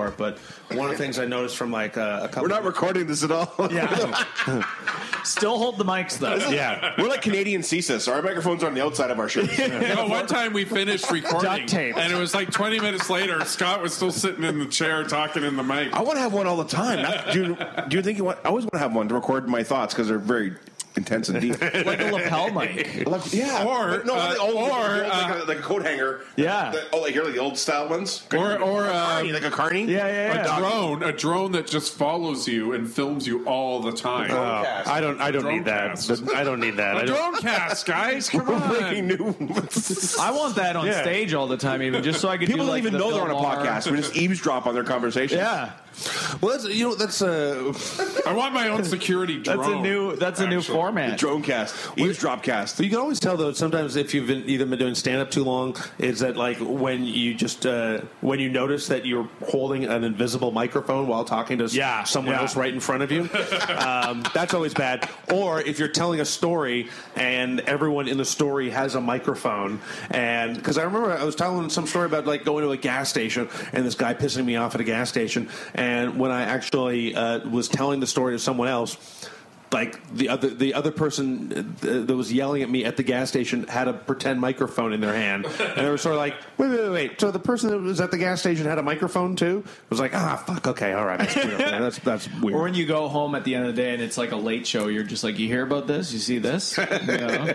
part. But one of the things I noticed from like uh, a couple. We're not recording this at all. Yeah. Still hold the mics though. yeah. We're like Canadian CSIS. Our microphones are on the outside of our shirts. No, one time we finished recording, Duct tape. and it was like 20 minutes later. Scott was still sitting in the chair talking in the mic. I want to have one all the time. Not- do, you, do you think you want? I always want to have one to record my thoughts because they're very intense and deep. like a lapel mic. Like, yeah, Or, but no, uh, the old, or, the old, like, uh, a, like a coat hanger. Yeah. The- oh, like here, like the old style ones. Or, or uh, Carney, like a carney. Yeah, yeah, a yeah. drone, a drone that just follows you and films you all the time. Oh, I don't. I don't need that. I don't need that. I a don't, drone cast, guys. Come We're breaking on. new. I want that on Yeah. stage all the time, even just so I could. People do, don't like, even the know they're on a podcast. We just eavesdrop on their conversation. Yeah, well, that's, you know, that's uh, I want my own security drone. that's a new. That's a new actually. format. Drone cast, eavesdrop cast. You can always tell though. Sometimes if you've been, either been doing stand up too long, is that like when you just uh, when you notice that you're holding an invisible microphone while talking to Yeah, someone yeah. else right in front of you. um, that's always bad. Or if you're telling a story and everyone in the story has a microphone, and because I remember I was telling some story about like going to a gas station and this guy pissing me off at a gas station, and when I actually uh, was telling the story to someone else like the other the other person uh, that was yelling at me at the gas station had a pretend microphone in their hand, and they were sort of like, wait, wait, wait, wait. So the person that was at the gas station had a microphone too? It was like, ah, fuck, okay, all right, that's weird. That's that's weird. Or when you go home at the end of the day and it's like a late show, you're just like, you hear about this? You see this? You know?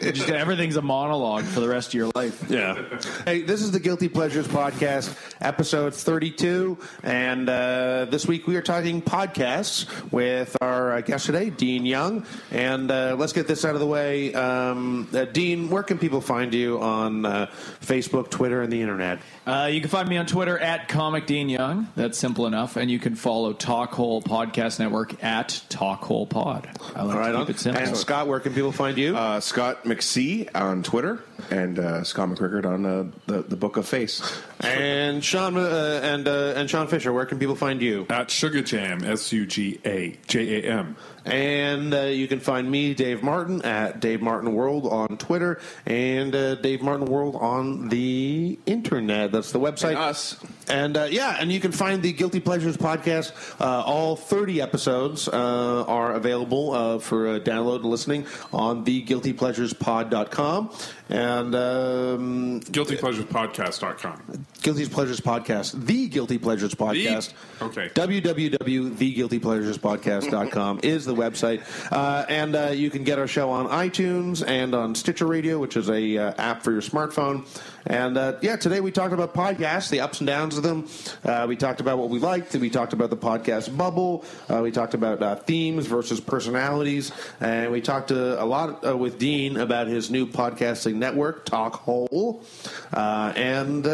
Just everything's a monologue for the rest of your life. Yeah. Hey, this is the Guilty Pleasures Podcast, episode 32. And uh, this week we are talking podcasts with our uh, guest today, Dean Young. And uh, let's get this out of the way. Um, uh, Dean, where can people find you on uh, Facebook, Twitter, and the internet? Uh, you can find me on Twitter at Comic Dean Young. That's simple enough. And you can follow Talkhole Podcast Network at Talkhole Pod. I like All right, to on. keep it simple. And Scott, where can people find you? Uh, Scott McSee on Twitter and uh, Scott McCrockard on uh, the the Book of Face. and Sean uh, and uh, and Sean Fisher, where can people find you? At Suga Jam, S U G A J A M. And uh, you can find me, Dave Martin, at Dave Martin World on Twitter, and uh, Dave Martin World on the internet. That's the website. And us. And uh, yeah, and you can find the Guilty Pleasures podcast. Uh, all 30 episodes uh, are available uh, for uh, download and listening on the theguiltypleasurespod.com. And um, GuiltyPleasurespodcast.com. Guilty Pleasures Podcast, the Guilty Pleasures Podcast. Okay. www.theguiltypleasurespodcast.com is the website. Uh, and uh, you can get our show on iTunes and on Stitcher Radio, which is a uh, app for your smartphone. And uh, yeah, today we talked about podcasts, the ups and downs of them. Uh, we talked about what we liked. We talked about the podcast bubble. Uh, we talked about uh, themes versus personalities. And we talked uh, a lot uh, with Dean about his new podcasting network, Talk Hole. Uh, and. Uh,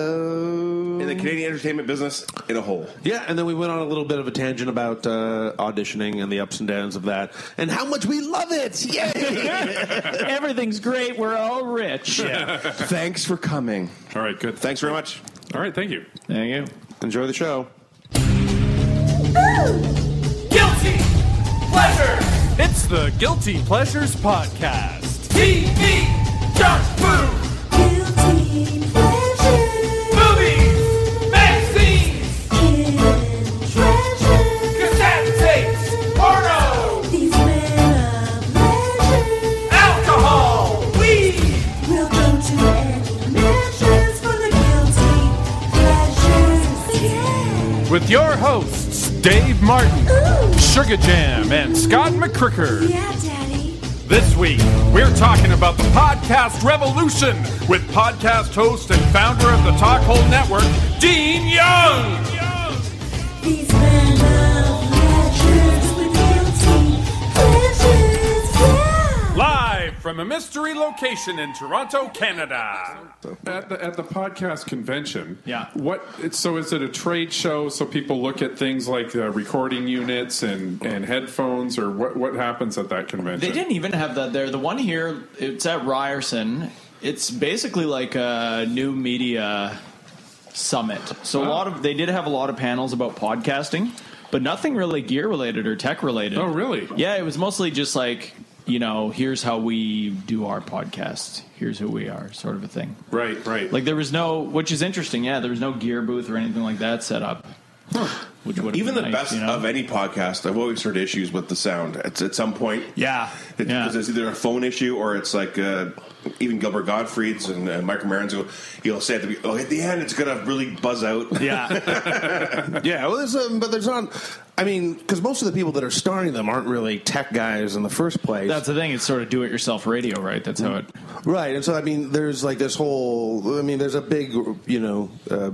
In the Canadian entertainment business in a whole. yeah, and then we went on a little bit of a tangent about uh, auditioning and the ups and downs of that, and how much we love it. Yay! Everything's great. We're all rich. Thanks for coming. All right, good. Thanks very much. All right, thank you. Thank you. Enjoy the show. Guilty pleasure. It's the Guilty Pleasures Podcast. TV. Junk With your hosts, Dave Martin, Ooh. Suga Jam, and Scott McCrockard. Yeah, Daddy. This week, we're talking about the podcast revolution with podcast host and founder of the Talkhole Network, Dean Young. These men of leisure with guilty pleasures. Yeah. Live from a mystery location in Toronto, Canada. At the, at the podcast convention, Yeah. What? So is it a trade show? So people look at things like uh, recording units and, and headphones, or what? What happens at that convention? They didn't even have that there. The one here, it's at Ryerson. It's basically like a new media summit. So a lot of they did have a lot of panels about podcasting, but nothing really gear related or tech related. Oh, really? Yeah, it was mostly just like you know, here's how we do our podcast. Here's who we are, sort of a thing. Right, right. Like there was no, which is interesting. Yeah, there was no gear booth or anything like that set up. Which would Even the nice, best you know? of any podcast, I've always heard issues with the sound. It's at some point. Yeah, Because yeah. it's either a phone issue or it's like uh, even Gilbert Gottfried's and uh, Michael Maron's. will- He'll say at the, oh, at the end it's gonna really buzz out. yeah. Yeah, well, there's um, but there's not. I mean, because most of the people that are starting them aren't really tech guys in the first place. That's the thing. It's sort of do-it-yourself radio, right? That's how it. Right, and so I mean, there's like this whole. I mean, there's a big, you know, uh,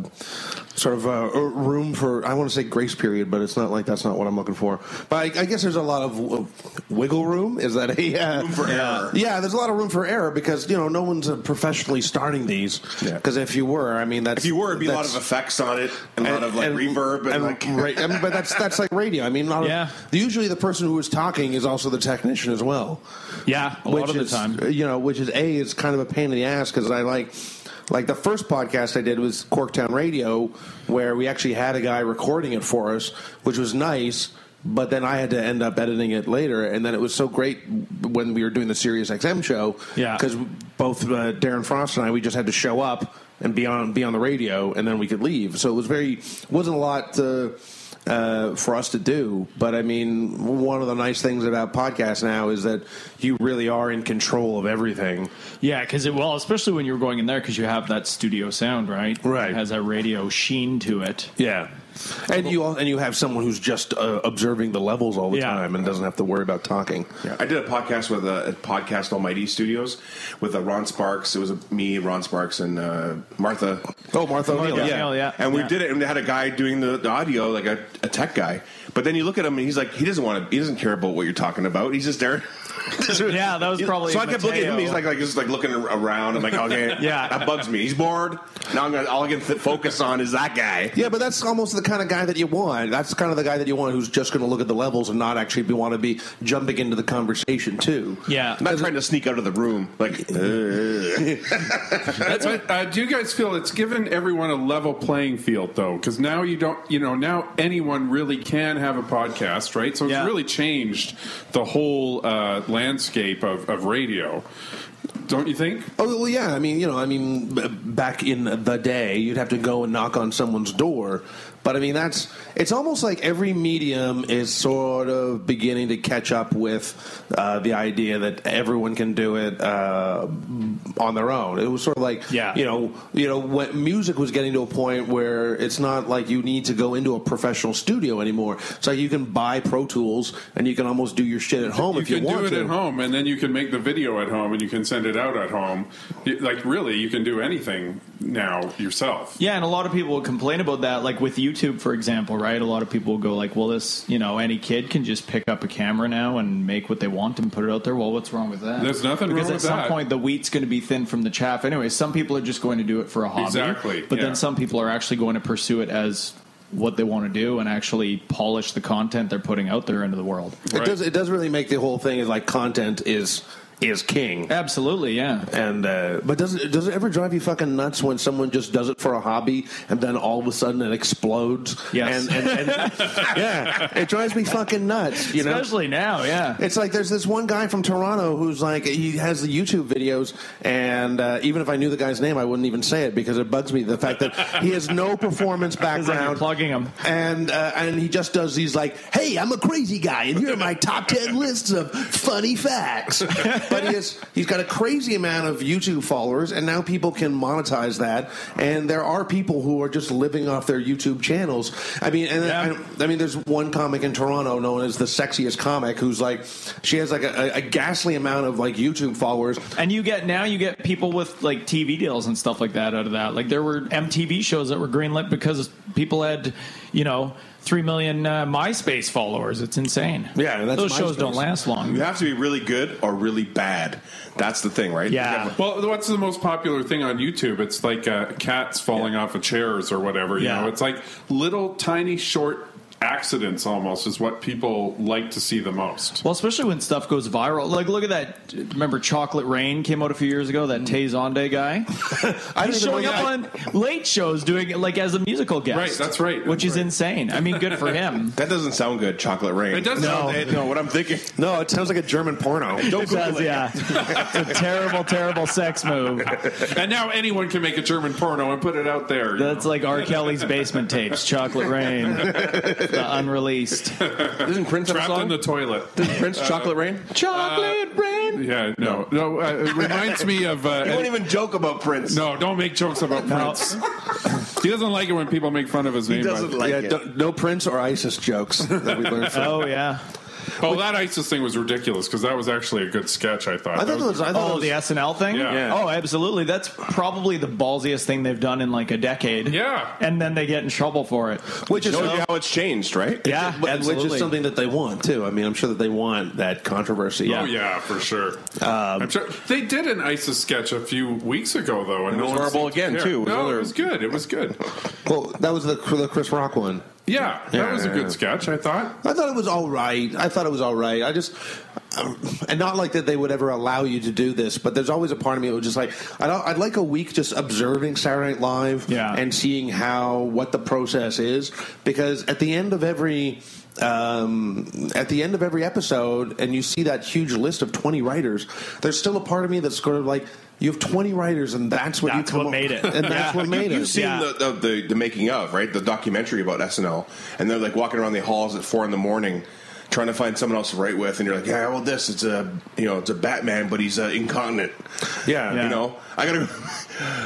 sort of uh, room for. I want to say grace period, but it's not like that's not what I'm looking for. But I, I guess there's a lot of w- wiggle room. Is that a uh, room for error. Yeah, there's a lot of room for error because you know no one's uh, professionally starting these. Yeah. Because if you were, I mean, that's If you were, it'd be a lot of effects on it and a lot of like reverb and, like. right, I mean, but that's that's like radio. I mean, not Yeah. usually the person who is talking is also the technician as well Yeah, a lot of the time. you know, which is a is kind of a pain in the ass because I like, like the first podcast I did was Corktown Radio, where we actually had a guy recording it for us, which was nice. But then I had to end up editing it later, and then it was so great when we were doing the Sirius XM show. Yeah. because both uh, Darren Frost and I, we just had to show up and be on be on the radio, and then we could leave. So it was very wasn't a lot. Uh, uh, for us to do. But I mean, one of the nice things about podcasts now is that you really are in control of everything. Yeah, because it well, especially when you're going in there because you have that studio sound, right? Right. It has that radio sheen to it. Yeah. And you all, and you have someone who's just uh, observing the levels all the Yeah. time and doesn't have to worry about talking. Yeah, I did a podcast with uh, at Podcast Almighty Studios with uh, Ron Sparks. It was uh, me, Ron Sparks, and uh, Martha. Oh, Martha O'Neill. yeah. Yeah. O'Neill, yeah. And we Yeah. did it, and they had a guy doing the, the audio, like a, a tech guy. But then you look at him, and he's like, he doesn't want to, he doesn't care about what you're talking about. He's just there. Yeah, that was probably. So I kept looking at him. He's like, like just like looking around. I'm like, okay, Yeah. that bugs me. He's bored. Now I'm gonna all I can th- focus on is that guy. Yeah, but that's almost the kind of guy that you want. That's kind of the guy that you want who's just going to look at the levels and not actually be, want to be jumping into the conversation too. yeah. I'm not trying to sneak out of the room. Like, uh, But, uh, do you guys feel it's given everyone a level playing field though? Because now you don't, you know, now anyone really can have a podcast, right? So it's Yeah. really changed the whole uh, landscape of, of radio. Don't you think? Oh well, yeah. I mean, you know, I mean, back in the day, you'd have to go and knock on someone's door. But I mean, that's it's almost like every medium is sort of beginning to catch up with uh, the idea that everyone can do it uh, on their own. It was sort of like, Yeah. you know, you know, when music was getting to a point where it's not like you need to go into a professional studio anymore. It's like you can buy Pro Tools and you can almost do your shit at home if you if you can want do it to. at home, and then you can make the video at home, and you can send it out at home. Like really, you can do anything now yourself. Yeah, and a lot of people complain about that. Like with YouTube, for example, right? A lot of people will go like, "Well, this, you know, any kid can just pick up a camera now and make what they want and put it out there." Well, what's wrong with that? There's nothing because wrong at some that. point the wheat's going to be thin from the chaff. Anyway, some people are just going to do it for a hobby, Exactly, But yeah. then some people are actually going to pursue it as what they want to do and actually polish the content they're putting out there into the world. It does. It does really make the whole thing is like content is is king. Absolutely, yeah. And uh, but does it does it ever drive you fucking nuts when someone just does it for a hobby and then all of a sudden it explodes? Yes. And, and, and yeah, it drives me fucking nuts. You know. Especially now, yeah. It's like there's this one guy from Toronto who's like he has the YouTube videos, and uh, even if I knew the guy's name, I wouldn't even say it because it bugs me the fact that he has no performance It's like you're background. plugging him, and uh, and he just does these like, "Hey, I'm a crazy guy, and here are my top ten lists of funny facts." but he has he's got a crazy amount of YouTube followers, and now people can monetize that. And there are people who are just living off their YouTube channels. I mean, and Yeah. I, I mean, there's one comic in Toronto known as the sexiest comic, who's like, she has like a, a ghastly amount of like YouTube followers. And you get now you get people with like TV deals and stuff like that out of that. Like there were MTV shows that were greenlit because people had, you know, three million uh, MySpace followers. It's insane. Yeah, that's those shows don't last long. you have to be really good or really bad. That's the thing, right? Yeah. Well, what's the most popular thing on YouTube? It's like uh, cats falling off of chairs or whatever. You Yeah. know, it's like little tiny short accidents almost is what people like to see the most. Well, especially when stuff goes viral. Like, look at that. Remember, Chocolate Rain came out a few years ago. That mm. Tay Zonday guy. I He's showing up why- on late shows doing it like as a musical guest. Right, that's right, Which that's is right. insane. I mean, good for him. That doesn't sound good, Chocolate Rain. It does No. sound- Hey, no, what I'm thinking. No, it sounds like a German porno. Don't It does, yeah. it's a terrible, terrible sex move. and now anyone can make a German porno and put it out there. That's know. like R. Kelly's basement tapes, Chocolate Rain, the unreleased. Isn't Prince have a trapped in song? the toilet. Isn't Prince Chocolate Rain? Chocolate Rain. Yeah, no, no. Uh, it reminds me of. Uh, You won't even joke about Prince. no, don't make jokes about Prince. he doesn't like it when people make fun of his he name. doesn't by- like yeah, it. don't- no Prince or ISIS jokes that we learned from. Oh yeah. Oh, that ISIS thing was ridiculous because that was actually a good sketch. I thought. I thought it was. I thought Oh, it was, the SNL thing? Yeah. Yeah. Oh, absolutely. That's probably the ballsiest thing they've done in like a decade. Yeah. And then they get in trouble for it. which is Shows you how it's changed, right? Yeah, But- which is something that they want too. I mean, I'm sure that they want that controversy. Oh yeah, for sure. Um, I'm sure they did an ISIS sketch a few weeks ago, though, and It was no horrible seemed to again, care. too. It was no, another- it was good. It was good. Well, that was the the Chris Rock one. Yeah, that Yeah, was a good sketch. I thought. I thought it was all right. I thought it was all right. I just, um, and not like that they would ever allow you to do this, but there's always a part of me that was just like, I'd, I'd like a week just observing Saturday Night Live Yeah. and seeing how what the process is, because at the end of every. Um, at the end of every episode, and you see that huge list of 20 writers, there's still a part of me that's sort of like, you have 20 writers, and that's what That's you come what up- made it. and that's what made You've it. seen Yeah. the, the, the the making of right the documentary about SNL, and they're like walking around the halls at four in the morning, trying to find someone else to write with, and you're like, yeah, well, this it's a you know it's a Batman, but he's uh, incontinent. Yeah. you know, I gotta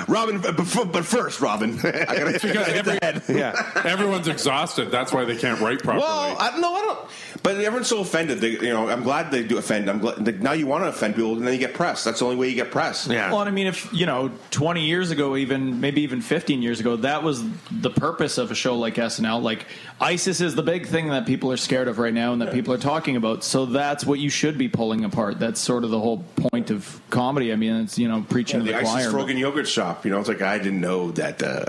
Robin, but, but but first, Robin, I gotta Because every, Yeah. everyone's exhausted. That's why they can't write properly. Well, I don't know. I don't. But everyone's so offended. They, you know, I'm glad they do offend. I'm glad like, now you want to offend people, and then you get press. That's the only way you get press. Yeah. Well, and I mean, if you know, twenty years ago, even maybe even fifteen years ago, that was the purpose of a show like SNL. Like ISIS is the big thing that people are scared of right now, and that people are talking about. So that's what you should be pulling apart. That's sort of the whole point of comedy. I mean, it's you know preaching to the the ISIS choir. Frogan yogurt shop. You know, it's like I didn't know that uh,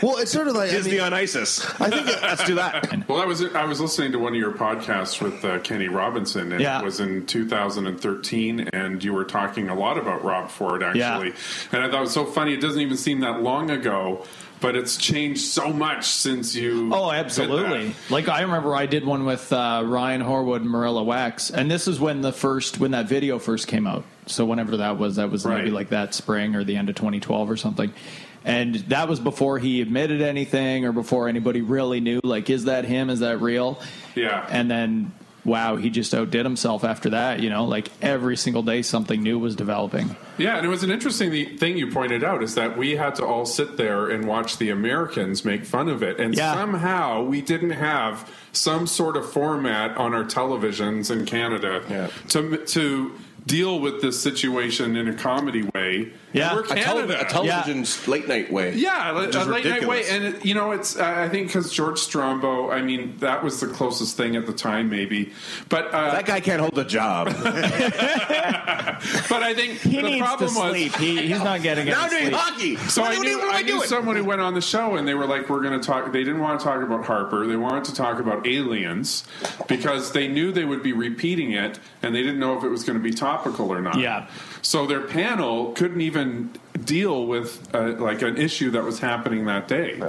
Well, it's sort of like I Disney mean, on ISIS. I think it- Let's do that. Well, I was I was listening to one of your podcasts with uh, Kenny Robinson, and Yeah. it was in 2013, and you were talking a lot about Rob Ford actually, Yeah. and I thought it was so funny. It doesn't even seem that long ago, but it's changed so much since you. Oh, absolutely. Like I remember I did one with uh, Ryan Horwood and Marilla Wax, and this is when the first when that video first came out. So whenever that was, that was maybe like that spring or the end of 2012 or something. And that was before he admitted anything or before anybody really knew. Like, is that him? Is that real? Yeah. And then, wow, he just outdid himself after that. You know, like every single day something new was developing. Yeah, and it was an interesting thing you pointed out is that we had to all sit there and watch the Americans make fun of it, and Yeah. somehow we didn't have some sort of format on our televisions in Canada Yeah. to to deal with this situation in a comedy way. Yeah. we're A, tele- Canada. a television's late night way. Yeah, a Which is late night way, and it, you know, it's uh, I think because George Strombo. I mean, that was the closest thing at the time, maybe. But uh, That guy can't hold a job. but I think He the needs to problem was sleep. He, he's not getting it now doing hockey. So What I knew, what I knew someone who went on the show and they were like, "We're going to talk." They didn't want to talk about Harper. They wanted to talk about aliens because they knew they would be repeating it, and they didn't know if it was going to be topical or not. Yeah. So their panel couldn't even deal with uh, like an issue that was happening that day.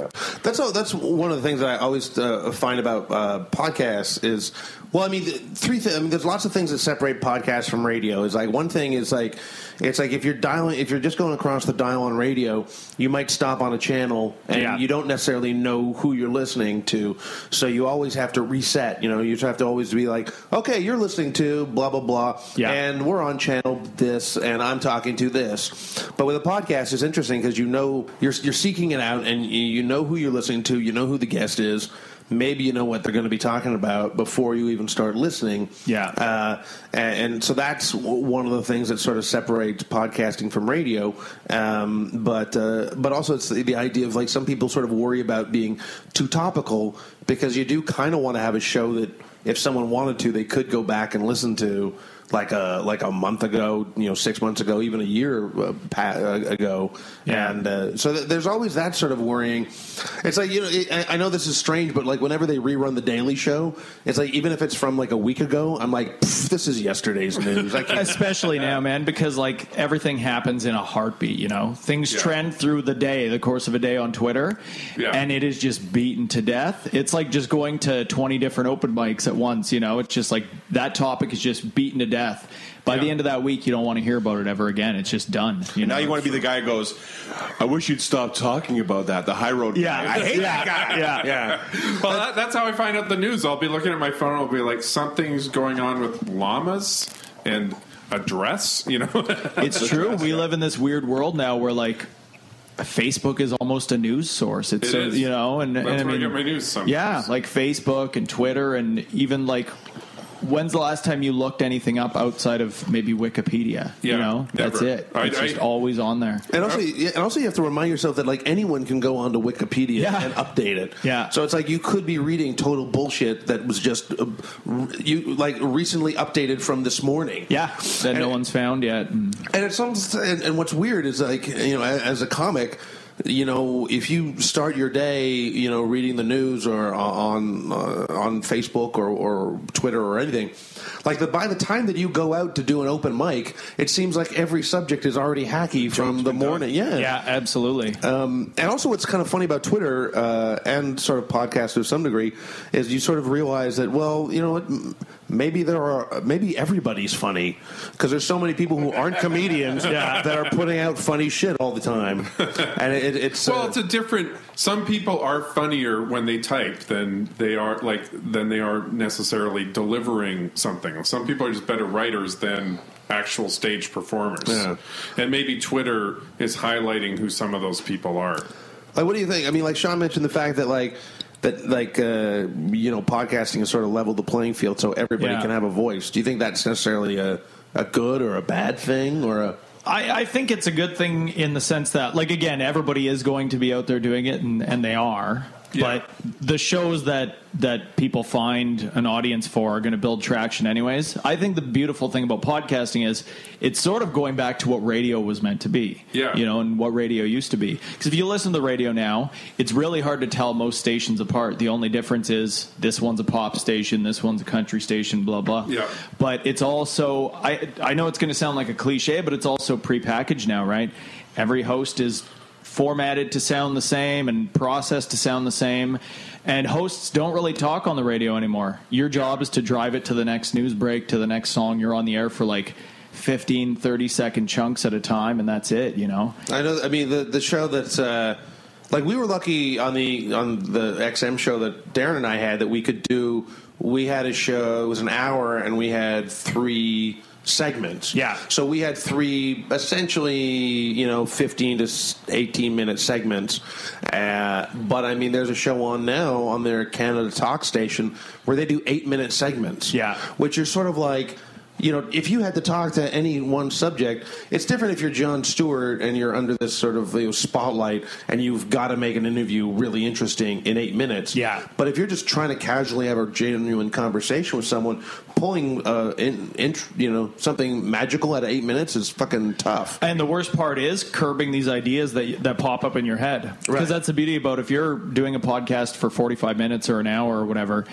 That's all, that's one of the things that I always uh, find about uh, podcasts is well, I mean, three. Th- I mean, there's lots of things that separate podcasts from radio. Is like one thing is like it's like if you're dialing, if you're just going across the dial on radio, you might stop on a channel and Yeah. you don't necessarily know who you're listening to, so you always have to reset. You know, you just have to always be like, okay, you're listening to blah blah blah, Yeah. and we're on channel this, and I'm talking to this. But with a podcast, it's interesting because you know you're you're seeking it out, and you, you know who you're listening to, you know who the guest is. Maybe you know what they're going to be talking about before you even start listening. Yeah. uh, and, and so that's w- one of the things that sort of separates podcasting from radio. Um, but uh, but also it's the, the idea of like some people sort of worry about being too topical because you do kind of want to have a show that if someone wanted to, they could go back and listen to like a like a month ago, you know, six months ago, even a year uh, pa- uh, ago, Yeah. and uh, so th- there's always that sort of worrying. It's like you know, it, I know this is strange, but like whenever they rerun the Daily Show, it's like even if it's from like a week ago, I'm like, this is yesterday's news. I can't. Especially now, man, because like everything happens in a heartbeat. You know, things Yeah. trend through the day, the course of a day on Twitter, Yeah. and it is just beaten to death. It's like just going to twenty different open mics at once. You know, it's just like that topic is just beaten to death. By the end of that week, you don't want to hear about it ever again. It's just done. You know? Now you want to be the guy who goes, I wish you'd stop talking about that. The high road Yeah. guy. I hate Yeah. that guy. Yeah. yeah. Well, that, that's how I find out the news. I'll be looking at my phone. I'll be like, something's going on with llamas and a dress. You know, It's true. We live in this weird world now where like Facebook is almost a news source. It's It so, is. you know, and, That's and I where I mean, get my news sometimes. Yeah, like Facebook and Twitter, and even like. When's the last time you looked anything up outside of maybe Wikipedia? you Yeah, know, that's it. I- It's just I- always on there. And also, and also, you have to remind yourself that like anyone can go onto Wikipedia Yeah. and update it. Yeah. So it's like you could be reading total bullshit that was just uh, r- you like recently updated from this morning. Yeah, that no And- one's found yet. And And it's some, and, and what's weird is like you know, as a comic, you know, if you start your day, you know, reading the news or on uh, on Facebook or, or Twitter or anything, like the, by the time that you go out to do an open mic, it seems like every subject is already hacky from the been done. morning. Yeah, yeah, absolutely. um, and also, what's kind of funny about Twitter uh, and sort of podcasts to some degree is you sort of realize that, well, you know what, m- maybe there are, maybe everybody's funny because there's so many people who aren't comedians that are putting out funny shit all the time, and it, it's well, uh, it's a different. Some people are funnier when they type than they are like than they are necessarily delivering something. Some people are just better writers than actual stage performers. Yeah. And maybe Twitter is highlighting who some of those people are. Like, what do you think? I mean, like Sean mentioned the fact that like that like uh, you know podcasting has sort of leveled the playing field so everybody Yeah. can have a voice. Do you think that's necessarily a a good or a bad thing or a I, I think it's a good thing in the sense that, like, again, everybody is going to be out there doing it, and, and they are. Yeah. But the shows that that people find an audience for are going to build traction, anyways. I think the beautiful thing about podcasting is it's sort of going back to what radio was meant to be. Yeah. you know, and what radio used to be. Because if you listen to the radio now, it's really hard to tell most stations apart. The only difference is this one's a pop station, this one's a country station, blah blah. Yeah. But it's also I I know it's going to sound like a cliche, but it's also prepackaged now, right? Every host is formatted to sound the same and processed to sound the same. And hosts don't really talk on the radio anymore. Your job is to drive it to the next news break, to the next song. You're on the air for like 15, 30 second chunks at a time, and that's it, you know? I know. I mean, the the show that's uh, like we were lucky on the on the XM show that Darren and I had that we could do. We had a show. It was an hour, and we had three segments. Yeah. So we had three essentially, you know, fifteen to eighteen minute segments. Uh, but I mean, there's a show on now on their Canada Talk station where they do eight minute segments. Yeah. Which are sort of like you know, if you had to talk to any one subject, it's different if you're Jon Stewart and you're under this sort of you know, spotlight and you've got to make an interview really interesting in eight minutes. Yeah. But if you're just trying to casually have a genuine conversation with someone, pulling uh, in, in, you know something magical out of eight minutes is fucking tough. And the worst part is curbing these ideas that that pop up in your head. Because Right. that's the beauty about if you're doing a podcast for 45 minutes or an hour or whatever,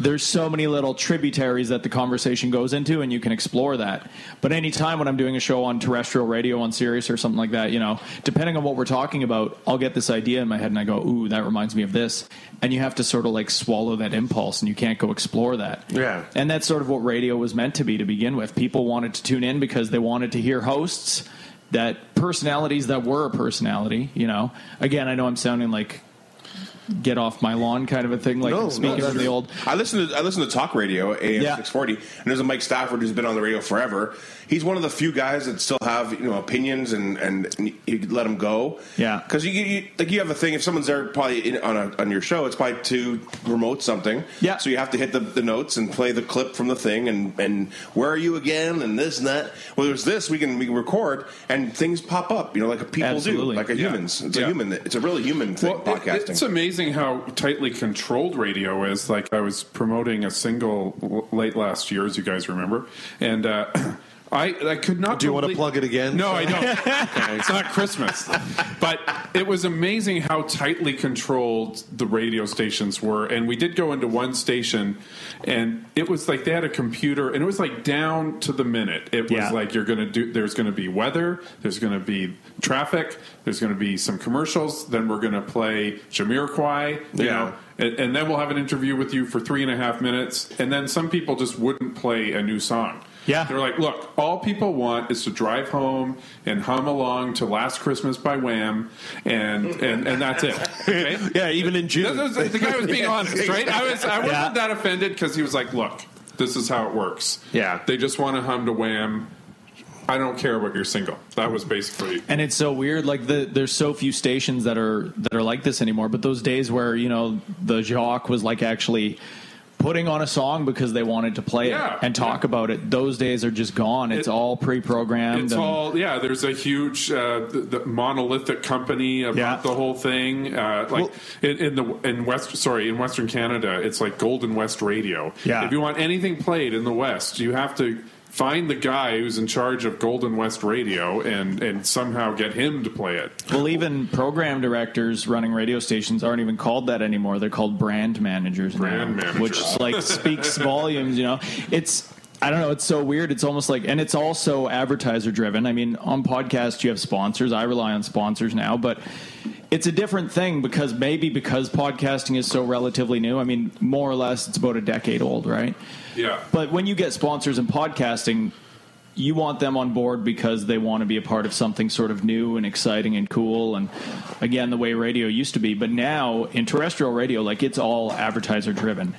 there's so many little tributaries that the conversation goes into and you can explore that. But anytime when I'm doing a show on terrestrial radio on Sirius or something like that, you know, depending on what we're talking about, I'll get this idea in my head and I go, "Ooh, that reminds me of this." And you have to sort of like swallow that impulse and you can't go explore that. Yeah. And that's sort of what radio was meant to be to begin with. People wanted to tune in because they wanted to hear hosts that personalities that were a personality, you know. Again, I know I'm sounding like get off my lawn kind of a thing, like No, no, speaking that's from the old I listen to I listen to talk radio AM Yeah. six forty, and there's a Mike Stafford who's been on the radio forever. He's one of the few guys that still have you know opinions and and you let him go. Yeah. because you, you like you have a thing. If someone's there probably in, on a, on your show, it's probably to promote something. Yeah. so you have to hit the, the notes and play the clip from the thing and and where are you again and this and that. Well, there's this we can we can record and things pop up. You know, like a people Absolutely. do, like a Yeah. humans. It's Yeah. a human. It's a really human thing. Well, it- podcasting. it's amazing amazing how tightly controlled radio is. Like I was promoting a single late last year, as you guys remember, and uh, I I could not. Do you want to plug it again? No, I don't. It's not Christmas, but it was amazing how tightly controlled the radio stations were. And we did go into one station, and it was like they had a computer, and it was like down to the minute. It was Yeah. like you're going to do. There's going to be weather. There's going to be traffic. There's going to be some commercials. Then we're going to play Jamiroquai. You Yeah. know, and, and then we'll have an interview with you for three and a half minutes. And then some people just wouldn't play a new song. Yeah. They're like, look, all people want is to drive home and hum along to Last Christmas by Wham, and and, and that's it. Okay? Yeah, even in June. Was- the guy was being honest, right? I was I wasn't Yeah. that offended because he was like, look, this is how it works. Yeah. They just want to hum to Wham. I don't care about your single. That was basically And it's so weird. Like the, there's so few stations that are that are like this anymore. But those days where you know the Jacques was like actually putting on a song because they wanted to play Yeah, it and talk yeah. about it. Those days are just gone. It's It- all pre-programmed. It's and- all yeah. There's a huge uh, the, the monolithic company about Yeah. the whole thing. Uh, like in, in the in West, sorry, in Western Canada, it's like Golden West Radio. Yeah. If you want anything played in the West, you have to find the guy who's in charge of Golden West Radio and and somehow get him to play it. Well, even program directors running radio stations aren't even called that anymore. They're called brand managers Brand now, managers. which like speaks volumes. You know, it's I don't know. It's so weird. It's almost like, and it's also advertiser driven. I mean, on podcasts you have sponsors. I rely on sponsors now, but it's a different thing because maybe because podcasting is so relatively new. I mean, more or less, it's about a decade old, right? Yeah. But when you get sponsors in podcasting, you want them on board because they want to be a part of something sort of new and exciting and cool. And again, the way radio used to be. But now in terrestrial radio, like it's all advertiser driven.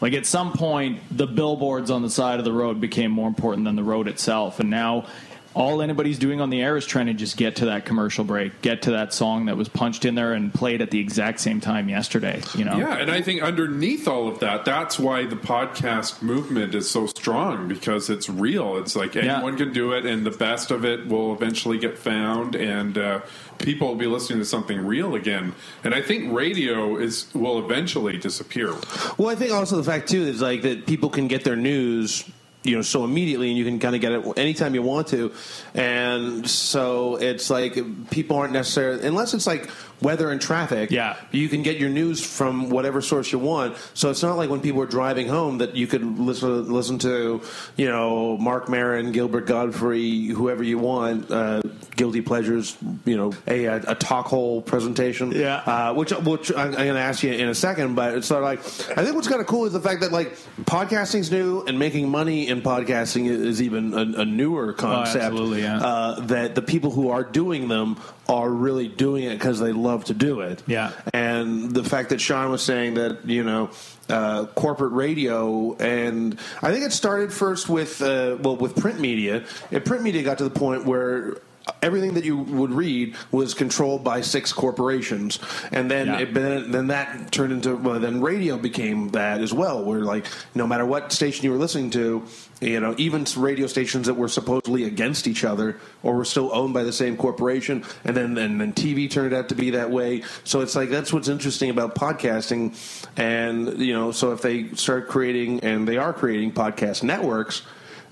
Like at some point, the billboards on the side of the road became more important than the road itself. And now all anybody's doing on the air is trying to just get to that commercial break, get to that song that was punched in there and played at the exact same time yesterday. You know? Yeah, and I think underneath all of that, that's why the podcast movement is so strong because it's real. It's like Yeah. anyone can do it, and the best of it will eventually get found, and uh, people will be listening to something real again. And I think radio is will eventually disappear. Well, I think also the fact too is like that people can get their news, you know, so immediately, and you can kind of get it anytime you want to, and so it's like people aren't necessarily unless it's like weather and traffic. Yeah. you can get your news from whatever source you want. So it's not like when people are driving home that you could listen listen to, you know, Marc Maron, Gilbert Gottfried, whoever you want, uh, guilty pleasures, you know, a, a, a talk hole presentation. Yeah. Uh, which which I'm, I'm going to ask you in a second, but it's sort of like I think what's kind of cool is the fact that like podcasting's new and making money in podcasting is, even a, a newer concept. absolutely, yeah. uh, that the people who are doing them are really doing it because they love to do it. Yeah. and the fact that Sean was saying that you know. Uh, corporate radio, and I think it started first with uh, well with print media. And print media got to the point where everything that you would read was controlled by six corporations, and then Yeah. it, then, that turned into well, then radio became that as well. Where like no matter what station you were listening to, you know, even radio stations that were supposedly against each other or were still owned by the same corporation, and then and then TV turned out to be that way. So it's like that's what's interesting about podcasting, and you know, so if they start creating and they are creating podcast networks.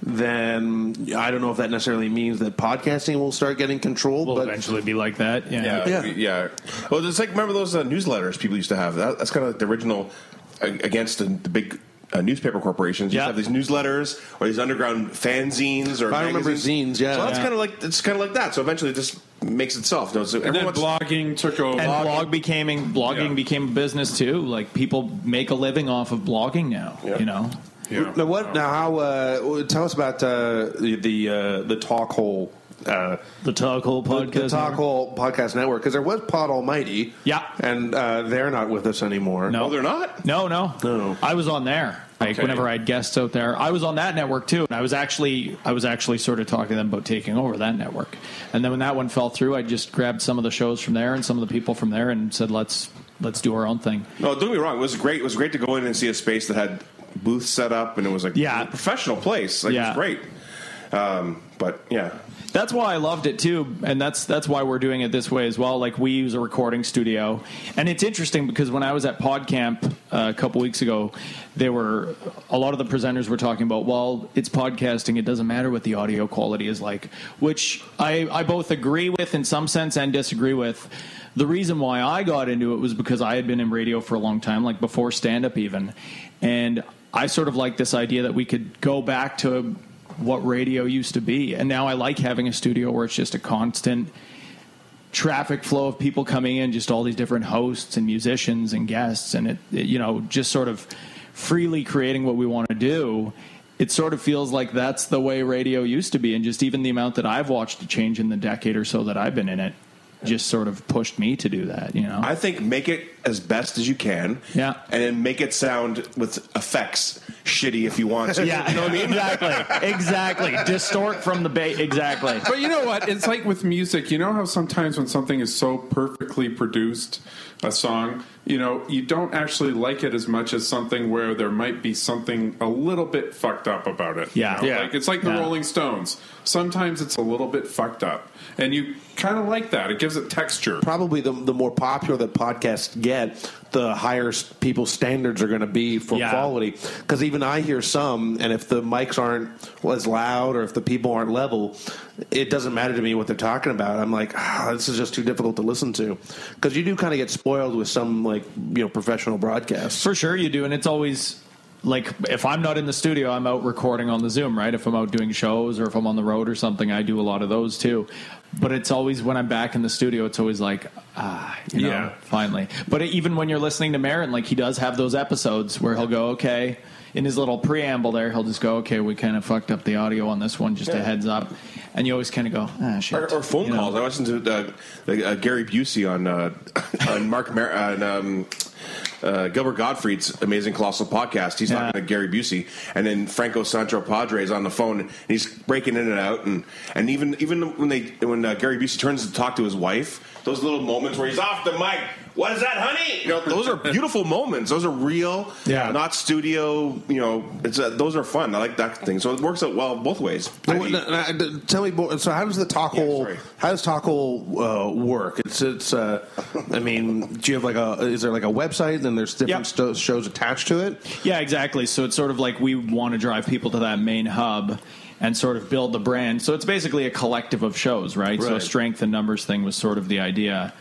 Then I don't know if that necessarily means that podcasting will start getting controlled, Will but eventually be like that. Yeah. Yeah, Yeah. yeah. Well, it's like remember those uh, newsletters people used to have. That, that's kind of like the original uh, against the, the big. Uh, newspaper corporations used Yeah. have these newsletters or these underground fanzines or I remember zines, yeah. so that's Yeah. kind of like it's kind of like that. So eventually, it just makes itself. You know, so And then blogging took over. And blog became blogging Yeah. became a business too. Like people make a living off of blogging now. Yeah. You know. Yeah. Now what? Now how? Uh, tell us about uh, the the, uh, the talk hole. Uh, The Talk Hole podcast. the Talk Hole Podcast Network, because there was Pod Almighty, Yeah. and uh, they're not with us anymore. No. oh, they're not. No, no, No. I was on there. Like Okay. whenever I had guests out there, I was on that network too. And I was actually, I was actually sort of talking to them about taking over that network. And then when that one fell through, I just grabbed some of the shows from there and some of the people from there and said, let's let's do our own thing. No, don't get me wrong. It was great. It was great to go in and see a space that had booths set up, and it was like Yeah. a professional place. Like, It Yeah. was great. Um, But yeah, That's why I loved it too, and that's that's why we're doing it this way as well. Like we use a recording studio, and it's interesting because when I was at PodCamp uh, a couple weeks ago, there were a lot of the presenters were talking about, well, it's podcasting; it doesn't matter what the audio quality is like, which I I both agree with in some sense and disagree with. The reason why I got into it was because I had been in radio for a long time, like before stand up even, and I sort of like this idea that we could go back to what radio used to be. And now I like having a studio where it's just a constant traffic flow of people coming in, just all these different hosts and musicians and guests, and it, it you know, just sort of freely creating what we want to do. It sort of feels like that's the way radio used to be, and just even the amount that I've watched it change in the decade or so that I've been in it, just sort of pushed me to do that. You know, I think make it as best as you can. Yeah. and then make it sound with effects shitty if you want to. yeah, you know what I mean. exactly, exactly. Distort from the base, exactly. But you know what? It's like with music. You know how sometimes when something is so perfectly produced, a song, you know, you don't actually like it as much as something where there might be something a little bit fucked up about it. you Yeah. know? Yeah. Like it's like the Yeah. Rolling Stones. Sometimes it's a little bit fucked up, and you kind of like that. It gives it texture. Probably the, the more popular that podcasts get, the higher people's standards are going to be for Yeah. quality. Because even I hear some, and if the mics aren't as loud or if the people aren't level, it doesn't matter to me what they're talking about. I'm like, ah, this is just too difficult to listen to. Because you do kind of get spoiled with some like you know professional broadcasts. For sure you do, and it's always like if I'm not in the studio, I'm out recording on the Zoom, right? If I'm out doing shows or if I'm on the road or something, I do a lot of those too. But it's always when I'm back in the studio, it's always like, ah, you know, Yeah. finally. But even when you're listening to Maron, like he does have those episodes where he'll go, okay, in his little preamble there, he'll just go, okay, we kind of fucked up the audio on this one, just a heads up. And you always kind of go, ah, shit. Or, or phone You know? calls. I listened to uh, the, uh, Gary Busey on uh, on Mark Mar- on, um, uh, Gilbert Gottfried's amazing colossal podcast. He's Yeah. talking to Gary Busey, and then Franco Sancho Padre is on the phone, and he's breaking in and out, and and even even when they when uh, Gary Busey turns to talk to his wife, those little moments where he's off the mic. What is that, honey? You know, those are beautiful moments. Those are real, Yeah. not studio. You know, it's uh, those are fun. I like that thing. So it works out well both ways. I Now, mean- now, now, tell me more. So, how does the talk Yeah, hole? sorry. how does talk hole uh, work? It's it's. Uh, I mean, do you have like a? Is there like a website? And there's different Yep. sto- shows attached to it. Yeah, exactly. So it's sort of like we want to drive people to that main hub and sort of build the brand. So it's basically a collective of shows, right? So Right. strength and numbers thing was sort of the idea.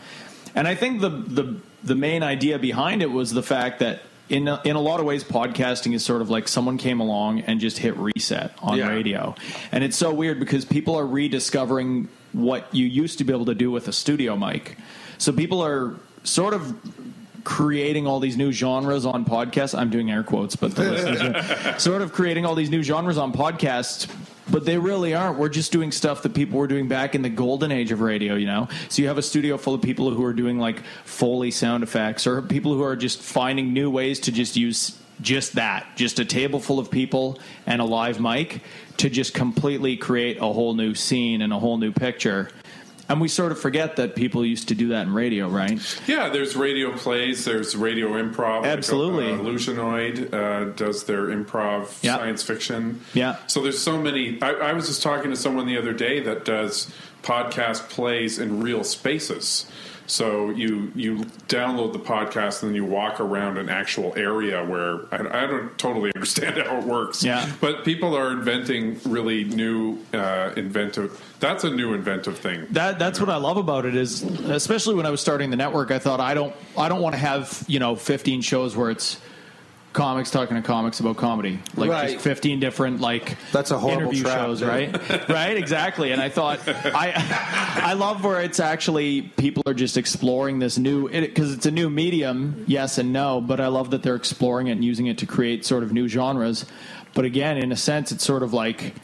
And I think the the the main idea behind it was the fact that in a, in a lot of ways podcasting is sort of like someone came along and just hit reset on Yeah. radio. And it's so weird because people are rediscovering what you used to be able to do with a studio mic. So people are sort of creating all these new genres on podcasts. I'm doing air quotes, but the listeners are sort of creating all these new genres on podcasts. But they really aren't. We're just doing stuff that people were doing back in the golden age of radio, you know? So you have a studio full of people who are doing like Foley sound effects or people who are just finding new ways to just use just that, just a table full of people and a live mic to just completely create a whole new scene and a whole new picture. And we sort of forget that people used to do that in radio, right? Yeah, there's radio plays, there's radio improv. Absolutely. Like, uh, Illusionoid uh, does their improv Yeah. science fiction. Yeah. So there's so many. I, I was just talking to someone the other day that does podcast plays in real spaces. So you you download the podcast and then you walk around an actual area where I, I don't totally understand how it works. Yeah. But people are inventing really new uh, inventive. That's a new inventive thing. That that's what I love about it is especially when I was starting the network I thought I don't I don't want to have, you know, 15 shows where it's comics talking to comics about comedy. Like Right. just 15 different like That's a horrible interview trap, shows, dude. right? right, exactly. And I thought I I love where it's actually people are just exploring this new because it's a new medium, yes and no, but I love that they're exploring it and using it to create sort of new genres. But again, in a sense it's sort of like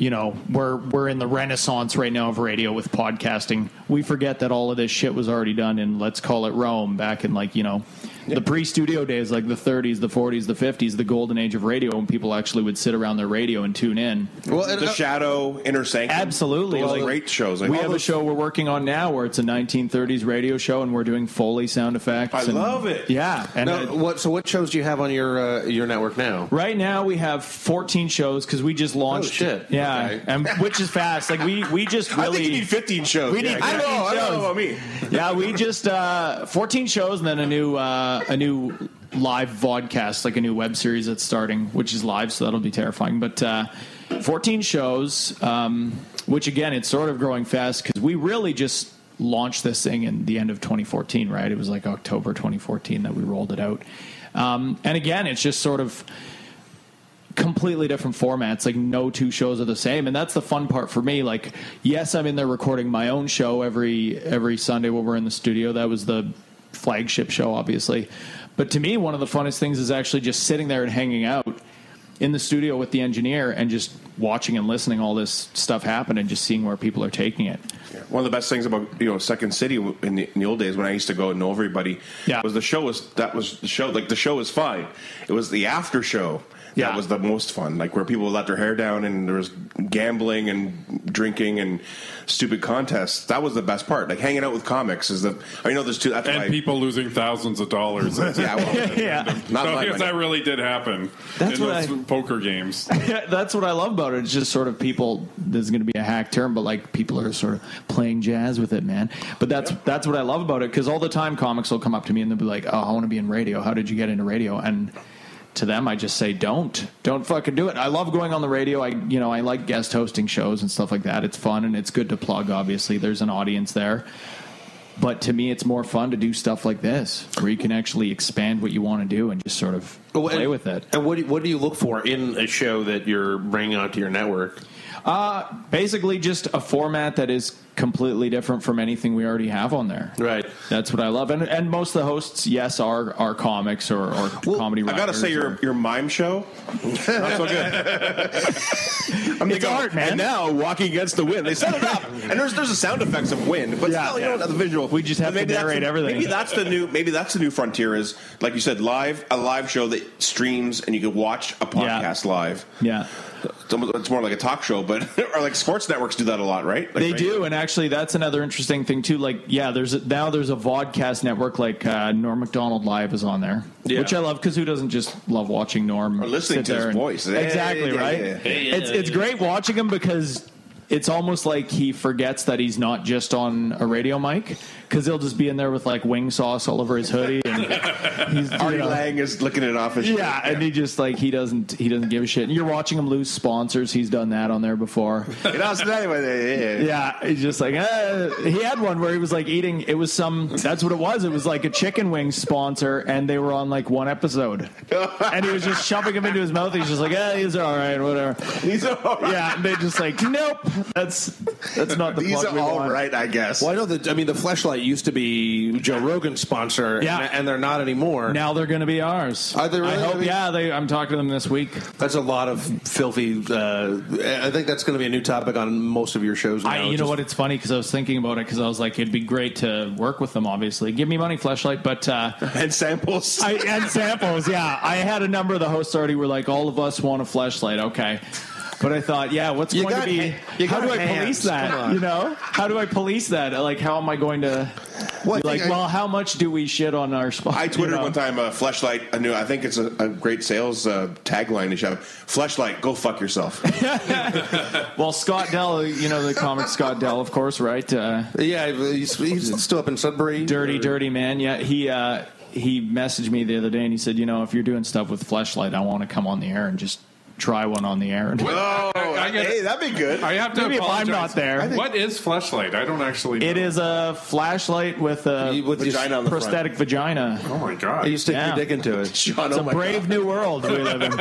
you know we're we're in the renaissance right now of radio with podcasting we forget that all of this shit was already done in let's call it rome back in like you know the pre-studio days like the 30s the 40s the 50s the golden age of radio when people actually would sit around their radio and tune in Well, the uh, Shadow, Inner Sanctum. Absolutely. Those Like, great shows. Like, we all have a show we're working on now where it's a 1930s radio show and we're doing foley sound effects I and- love it. yeah and now, it- what? So, what shows do you have on your uh, your network now? Right now we have 14 shows because we just launched. Oh, shit. Yeah, Yeah, guy. and which is fast. Like we we just really. I think you need 15 shows. We need I don't know. I 15 don't know shows. about me. yeah, we just uh, 14 shows and then a new uh, a new live vodcast, like a new web series that's starting, which is live, so that'll be terrifying. But uh, 14 shows, um, which again, it's sort of growing fast because we really just launched this thing in the end of 2014, right? It was like October 2014 that we rolled it out. Um, and again, it's just sort of completely different formats. Like no two shows are the same, and that's the fun part for me. Like, yes, I'm in there recording my own show every every Sunday when we're in the studio. That was the flagship show, obviously. But to me, one of the funnest things is actually just sitting there and hanging out in the studio with the engineer and just watching and listening all this stuff happen and just seeing where people are taking it. One of the best things about you know Second City in the, in the old days when I used to go and know everybody Yeah. was the show was that was the show like the show was fine. It was the after show Yeah. that was the most fun. Like where people let their hair down and there was gambling and drinking and stupid contests. That was the best part. Like hanging out with comics is the. I know there's two. That's and why, people losing thousands of dollars. Yeah, well, Yeah. not oh, so my yes, money. that really did happen That's in what those I- poker games. That's what I love about it. It's just sort of people. This is going to be a hack term, but like people are sort of playing jazz with it, man. But that's that's what I love about it because all the time comics will come up to me and they'll be like, "Oh, I want to be in radio. How did you get into radio?" And to them, I just say, "Don't, don't fucking do it." I love going on the radio. I, you know, I like guest hosting shows and stuff like that. It's fun and it's good to plug. Obviously, there's an audience there. But to me, it's more fun to do stuff like this, where you can actually expand what you want to do and just sort of oh, Well, play and- with it. And what do, what do you look for in a show that you're bringing onto your network? Uh, basically, just a format that is completely different from anything we already have on there. Right. That's what I love, and and most of the hosts, yes, are are comics or, or comedy. I gotta say, your or- your mime show, not so good. I'm It's art, man. And now, walking against the wind, they set it up, and there's there's a sound effects of wind, but Yeah, still, you yeah. know, the visual. We just have to Maybe that's narrate the- everything. Maybe that's the new. Maybe that's the new frontier. Is like you said, live a live show that streams, and you can watch a podcast live. yeah. It's, almost, it's more like a talk show, but or like sports networks do that a lot, right? Like They radio. do, and actually, that's another interesting thing too. Like, yeah, there's a, now there's a vodcast network like uh, Norm Macdonald Live is on there, Yeah. which I love because who doesn't just love watching Norm Or listening sit to his and- voice. Exactly yeah, right. yeah, yeah. It's it's great watching him because it's almost like he forgets that he's not just on a radio mic because he'll just be in there with like wing sauce all over his hoodie and he's you Artie know, Lang is looking it off his. yeah, and he just like he doesn't he doesn't give a shit. And you're watching him lose sponsors. He's done that on there before. It was- anyway, yeah, yeah. Yeah, he's just like eh. he had one where he was like eating. It was some. That's what it was. It was like a chicken wing sponsor, and they were on like one episode, and he was just shoving them into his mouth. He's just like, eh, he's all right, whatever. These are all right. Yeah, and they just like, nope, that's that's not the These plug are we all want. right, I guess. Well, I know that. I mean, the Fleshlight used to be Joe Rogan's sponsor, Yeah. and, and they're not anymore. Now they're going to be ours. Are they I really? hope. I mean- yeah, they, I'm talking to them this week. That's a lot of filthy. Uh, I think that's going to be a new topic on most of your shows. Now. I, you know what? It's funny because I was thinking about it because I was like, it'd be great to work with them. Obviously, give me money, Fleshlight, but. uh and samples. I, and samples, yeah. I had a number of the hosts already were like, all of us want a Fleshlight, okay. But I thought, yeah, what's You going to be? ha- you how got do I hands. police Come that? on. You know, how do I police that? Like, how am I going to? Well, I be like, think I- well, how much do we shit on our spot? I you tweeted know? one time a fleshlight. I knew. I think it's a, a great sales uh, tagline to have. Fleshlight, go fuck yourself. Well, Scott Dell, you know the comic Scott Dell, of course, right? Uh, Yeah, he's, he's still up in Sudbury. dirty, Or- dirty man. Yeah, he uh, he messaged me the other day and he said, you know, if you're doing stuff with Fleshlight, I want to come on the air and just try one on the air. And oh, I get- hey, that'd be good. I have to Maybe if I'm not there. Think- what is Fleshlight? I don't actually. Know. It is a flashlight with a With Vagina on the front. prosthetic vagina. Oh my god! You stick Yeah. your dick into it. Sean, It's oh a brave God. new world we live in.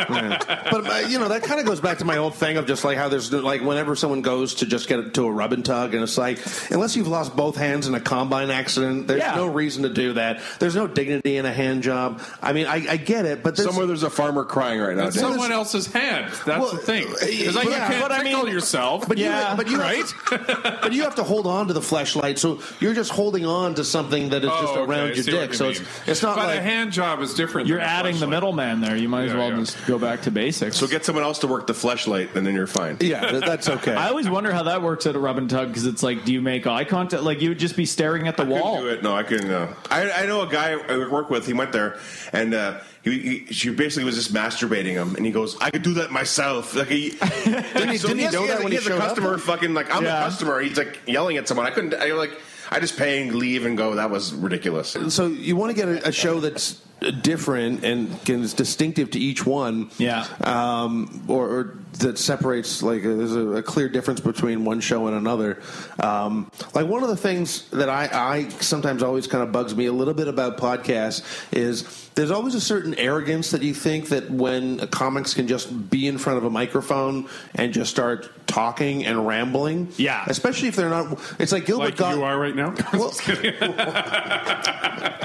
But uh, you know that kind of goes back to my old thing of just like how there's like whenever someone goes to just get to a rub and tug, and it's like unless you've lost both hands in a combine accident, there's Yeah. no reason to do that. There's no dignity in a hand job. I mean, I, I get it, but there's, Somewhere there's a farmer crying right now. That's someone else's hand. That's Well, the thing. It's like you can't but I mean- yourself. But Yeah, you, but you right? Have, but you have to hold on to the Fleshlight, so you're just holding on to something that is just Oh, okay, around I your dick. you So it's it's not but like a hand job is different. You're than a adding the fleshlight. middleman there. You might as well yeah. just go back to basics. So get someone else to work the fleshlight, and then you're fine. yeah, that- that's okay. I always wonder how that works at a rub and tug because it's like, do you make eye contact? Like you would just be staring at the Couldn't wall. do it. No, I couldn't. Uh, I, I know a guy I work with. He went there, and uh, he, he, she basically was just masturbating him, and he goes, "I could do that myself." Like, he, didn't he- didn't he know that when he has a showed up, customer fucking like I'm Yeah. a customer. He's like yelling at someone. I couldn't. I like. I just pay and leave and go. That was ridiculous. So you want to get a, a show that's different and can, is distinctive to each one. Yeah. Um, or, or that separates like uh, there's a, a clear difference between one show and another. Um, like one of the things that I, I sometimes always kind of bugs me a little bit about podcasts is there's always a certain arrogance that you think that when comics can just be in front of a microphone and just start talking and rambling. Yeah. Especially if they're not. It's like Gilbert like Got- you are right now. Well,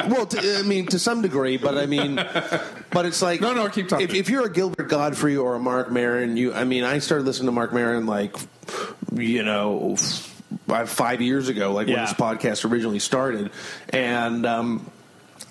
well, to, I mean, to some degree, but I mean, but it's like No, no, keep talking. If, if you're a Gilbert Gottfried or a Marc Maron, you, I mean, I started listening to Marc Maron like, you know, five years ago, like when this podcast originally started, and. um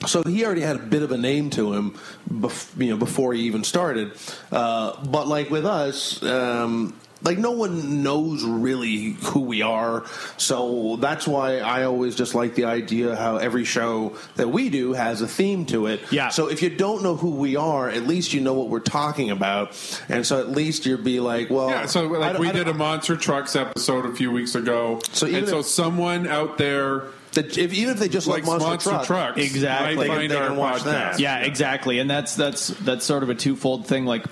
so he already had a bit of a name to him, bef- you know, before he even started. Uh, but like with us, um, like no one knows really who we are. So that's why I always just like the idea how every show that we do has a theme to it. Yeah. So if you don't know who we are, at least you know what we're talking about, and so at least you'll be like, well, Yeah, so like we did a monster trucks episode a few weeks ago, So and so if- someone out there that if, even if they just likes like Monster, monster, Truck, trucks, Exactly. might They can- find they can watch podcast. that. Yeah, exactly, and that's that's that's sort of a twofold thing. Like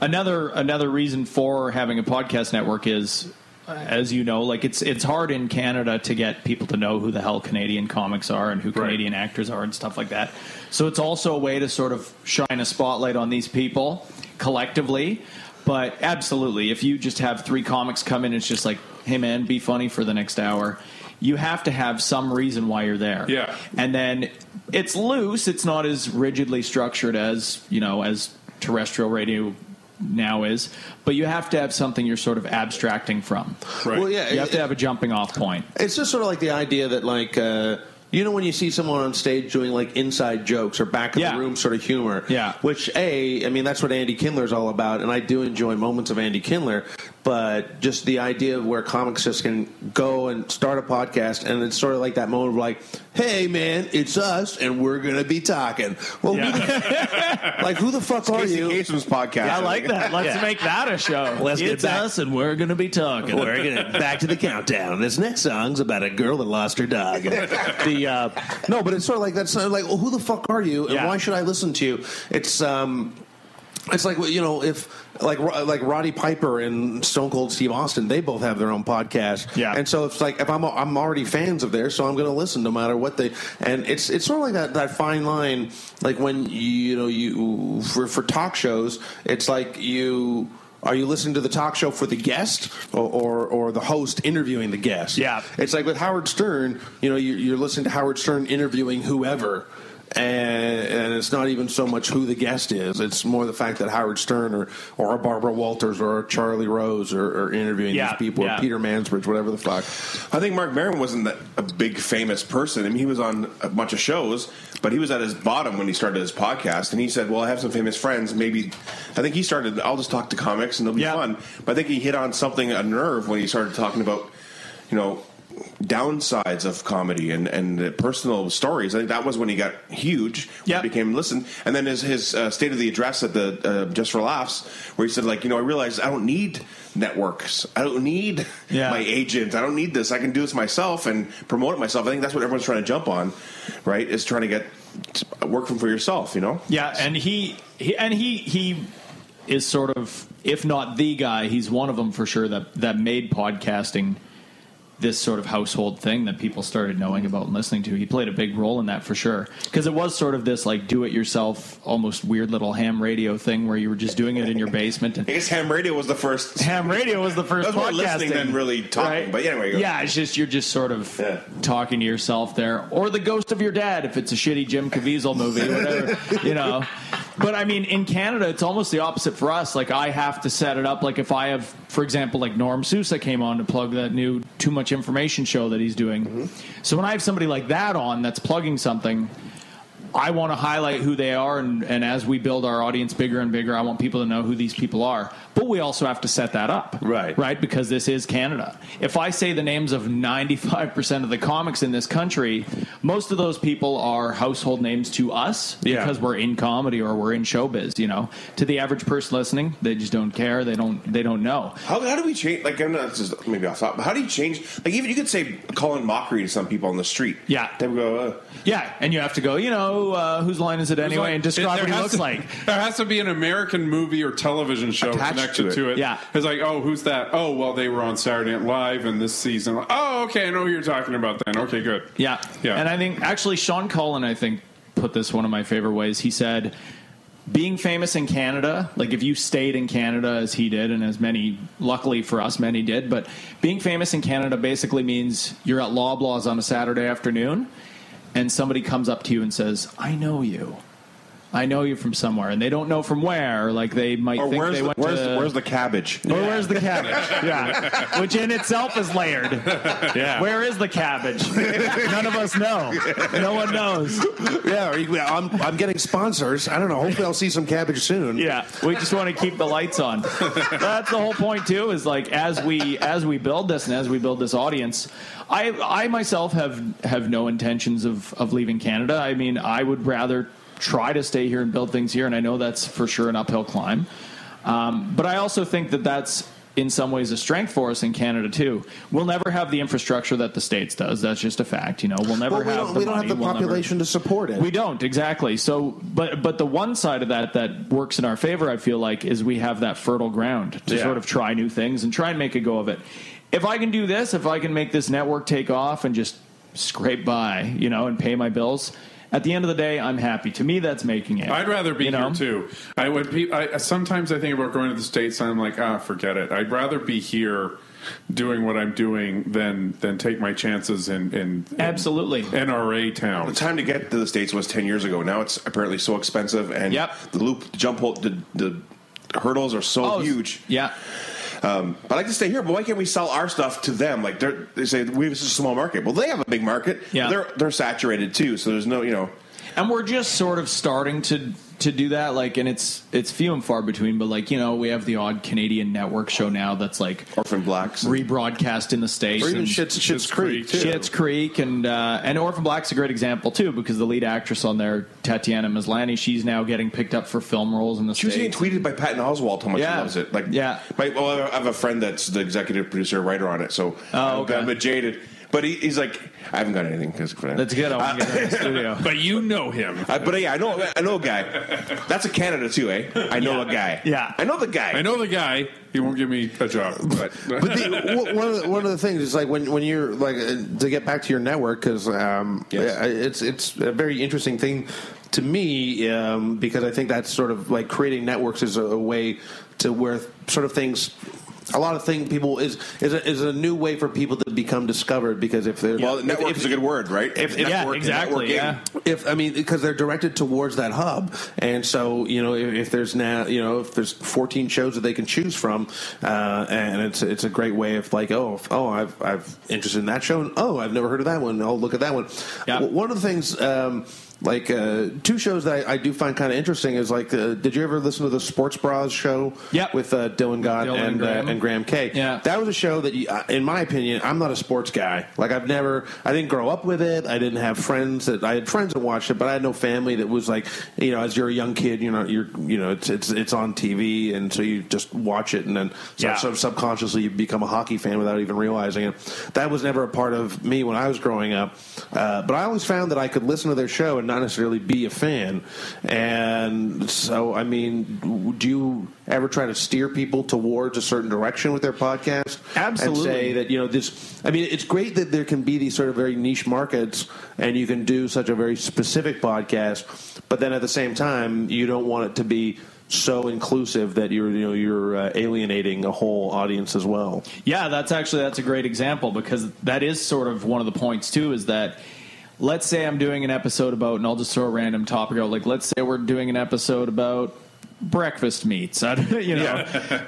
another another reason for having a podcast network is, uh, as you know, like it's it's hard in Canada to get people to know who the hell Canadian comics are and who Canadian actors are and stuff like that. So it's also a way to sort of shine a spotlight on these people collectively. But absolutely, if you just have three comics come in, it's just like, hey man, be funny for the next hour. You have to have some reason why you're there. Yeah. And then it's loose. It's not as rigidly structured as you know as terrestrial radio now is. But you have to have something you're sort of abstracting from. Right. Well, yeah, You have it- to have a jumping off point. It's just sort of like the idea that, like, uh, you know, when you see someone on stage doing like inside jokes or back of Yeah. the room sort of humor. Yeah. Which, A, I mean, that's what Andy Kindler's all about, and I do enjoy moments of Andy Kindler, but just the idea of where comics just can go and start a podcast, and it's sort of like that moment of like, hey, man, it's us, and we're going to be talking. Well, who the, like, who the fuck are Casey you? Kasem's podcast. I like that. Let's Yeah. make that a show. Let's get it's back- us, and we're going to be talking. We're gonna back to the countdown. This next song's about a girl that lost her dog. the uh, no, but it's sort of like that's sort of like, well, who the fuck are you, and Yeah. why should I listen to you? It's um, it's like you know, if like like Roddy Piper and Stone Cold Steve Austin, they both have their own podcast. Yeah. and so it's like if I'm I'm already fans of theirs, so I'm going to listen no matter what they. And it's it's sort of like that that fine line, like when you, you know you for for talk shows, it's like you. Are you listening to the talk show for the guest or, or, or the host interviewing the guest? Yeah. It's like with Howard Stern, you know, you're, you're listening to Howard Stern interviewing whoever. And, and it's not even so much who the guest is. It's more the fact that Howard Stern or, or a Barbara Walters or a Charlie Rose are, are interviewing Yeah, these people yeah. or Peter Mansbridge, whatever the fuck. I think Marc Maron wasn't that a big famous person. I mean, he was on a bunch of shows, but he was at his bottom when he started his podcast. And he said, "Well, I have some famous friends. Maybe I think he started. I'll just talk to comics and it'll be Yeah. fun." But I think he hit on something a nerve when he started talking about, you know. Downsides of comedy and and personal stories. I think that was when he got huge. Yeah. became listened. And then his his uh, state of the address at the uh, Just for Laughs, where he said, like, you know, I realized I don't need networks. I don't need Yeah. my agent. I don't need this. I can do this myself and promote it myself. I think that's what everyone's trying to jump on, right? Is trying to get work from for yourself. You know? Yeah, and he, he and he he is sort of, if not the guy, he's one of them for sure that that made podcasting this sort of household thing that people started knowing about and listening to. He played a big role in that for sure because it was sort of this like do it yourself, almost weird little ham radio thing where you were just doing it in your basement. And I guess ham radio was the first. ham radio was the first That was more listening podcasting. than really talking, but anyway, go. yeah, it's just you're just sort of Yeah. talking to yourself there, or the ghost of your dad if it's a shitty Jim Caviezel movie, whatever, you know. But I mean, in Canada, it's almost the opposite for us. Like I have to set it up. Like if I have, for example, like Norm Sousa came on to plug that new Too Much Information show that he's doing. Mm-hmm. So when I have somebody like that on that's plugging something. I want to highlight who they are, and, and as we build our audience bigger and bigger, I want people to know who these people are. But we also have to set that up, Right. Right, because this is Canada. If I say the names of ninety five percent of the comics in this country, most of those people are household names to us Yeah. because we're in comedy or we're in showbiz. You know, to the average person listening, they just don't care. They don't. They don't know. How, how do we change? Like, I'm not is maybe off thought, but how do you change? Like, even you could say Colin Mochrie to some people on the street. Yeah. they would go. Uh, Yeah, and you have to go. You know, uh, whose line is it anyway, and describe There what he has looks to- like. There has to be an American movie or television show Attached connected to it. to it. Yeah. It's like, oh, who's that? Oh, well, they were on Saturday Night Live and this season. Oh, okay, I know who you're talking about then. Okay, good. Yeah. Yeah. And I think actually Sean Cullen, I think, put this one of my favorite ways. He said, being famous in Canada, like if you stayed in Canada as he did, and as many, luckily for us, many did, but being famous in Canada basically means you're at Loblaws on a Saturday afternoon and somebody comes up to you and says, I know you. I know you from somewhere, and they don't know from where. Like they might or think where's they the, went where's, to, where's the cabbage? or where's the cabbage? yeah, which in itself is layered. Yeah. Where is the cabbage? None of us know. No one knows. Yeah, I'm, I'm getting sponsors. I don't know. Hopefully, I'll see some cabbage soon. Yeah, we just want to keep the lights on. That's the whole point too. Is like as we as we build this and as we build this audience, I I myself have have no intentions of of leaving Canada. I mean, I would rather try to stay here and build things here, and I know that's for sure an uphill climb. Um, but I also think that that's in some ways a strength for us in Canada too. We'll never have the infrastructure that the states does. That's just a fact. You know, we'll never Well, we have don't, the we don't have the We'll never- population to support it. we don't exactly. So, but but the one side of that that works in our favor, I feel like, is we have that fertile ground to Yeah. sort of try new things and try and make a go of it. If I can do this, if I can make this network take off and just scrape by, you know, and pay my bills. At the end of the day, I'm happy. To me, that's making it. I'd rather be you know? here too. I would. Pe- I, sometimes I think about going to the states, and I'm like, ah, forget it. I'd rather be here doing what I'm doing than than take my chances in in, in Absolutely. NRA town. The time to get to the states was ten years ago. Now it's apparently so expensive, and Yep. the loop, the jump hole, the, the hurdles are so Oh, huge. Yeah. Um, I like to stay here, but why can't we sell our stuff to them? Like they're, they say, we have a small market. Well, they have a big market. Yeah. they're they're saturated too. So there's no, you know, and we're just sort of starting to to do that like and it's it's few and far between but like you know we have the odd canadian network show now that's like orphan blacks. rebroadcast in the states or even and Schitt's, Schitt's Creek, Creek, too. Creek and uh, and Orphan Black's is a great example too because the lead actress on there, Tatiana Maslany, she's now getting picked up for film roles in the She was getting tweeted by Patton Oswalt how much Yeah. he loves it. Like, Yeah. my, well, I have a friend that's the executive producer, writer on it. So Oh, okay. I'm a bit jaded. But he, he's like, I haven't got anything because That's good. I want to get her in the studio. But you know him. I, but yeah, I know I know a guy. That's a Canada too, eh? I know a guy. Yeah. I know the guy. I know the guy. He won't give me a job. But, But the, w- one of the, one of the things is like when when you're like uh, to get back to your network because um, Yes. yeah, it's it's a very interesting thing to me um, because I think that's sort of like creating networks is a, a way to where sort of things. A lot of things people is is a, is a new way for people to become discovered because if they're well, if- network if- is a good word, right? if- yeah, Network- exactly. networking. Yeah. if I mean because they're directed towards that hub, and so you know if, if there's now you know if there's 14 shows that they can choose from, uh, and it's it's a great way of like oh oh I've I've interested in that show, and, oh I've never heard of that one, I'll look at that one. Yeah. One of the things. Um, like uh, two shows that I, I do find kind of interesting is like, uh, did you ever listen to the Sports Bras show? Yep. with uh, Dylan Gott Dylan and and Graham. Uh, and Graham Kay. Yeah. that was a show that, you, uh, in my opinion, I'm not a sports guy. Like I've never, I didn't grow up with it. I didn't have friends that I had friends that watched it, but I had no family that was like, you know, as you're a young kid, you know, you're, you know, it's it's it's on TV, and so you just watch it, and then so, Yeah. sort of subconsciously you become a hockey fan without even realizing it. That was never a part of me when I was growing up, uh, but I always found that I could listen to their show and not necessarily be a fan. And so, I mean, do you ever try to steer people towards a certain direction with their podcast? Absolutely. And say that you know this. I mean, it's great that there can be these sort of very niche markets, and you can do such a very specific podcast. But then at the same time, you don't want it to be so inclusive that you're you know you're uh, alienating a whole audience as well. Yeah, that's actually that's a great example because that is sort of one of the points too. Is that let's say I'm doing an episode about, and I'll just throw a random topic out. Like let's say we're doing an episode about breakfast meats, you know.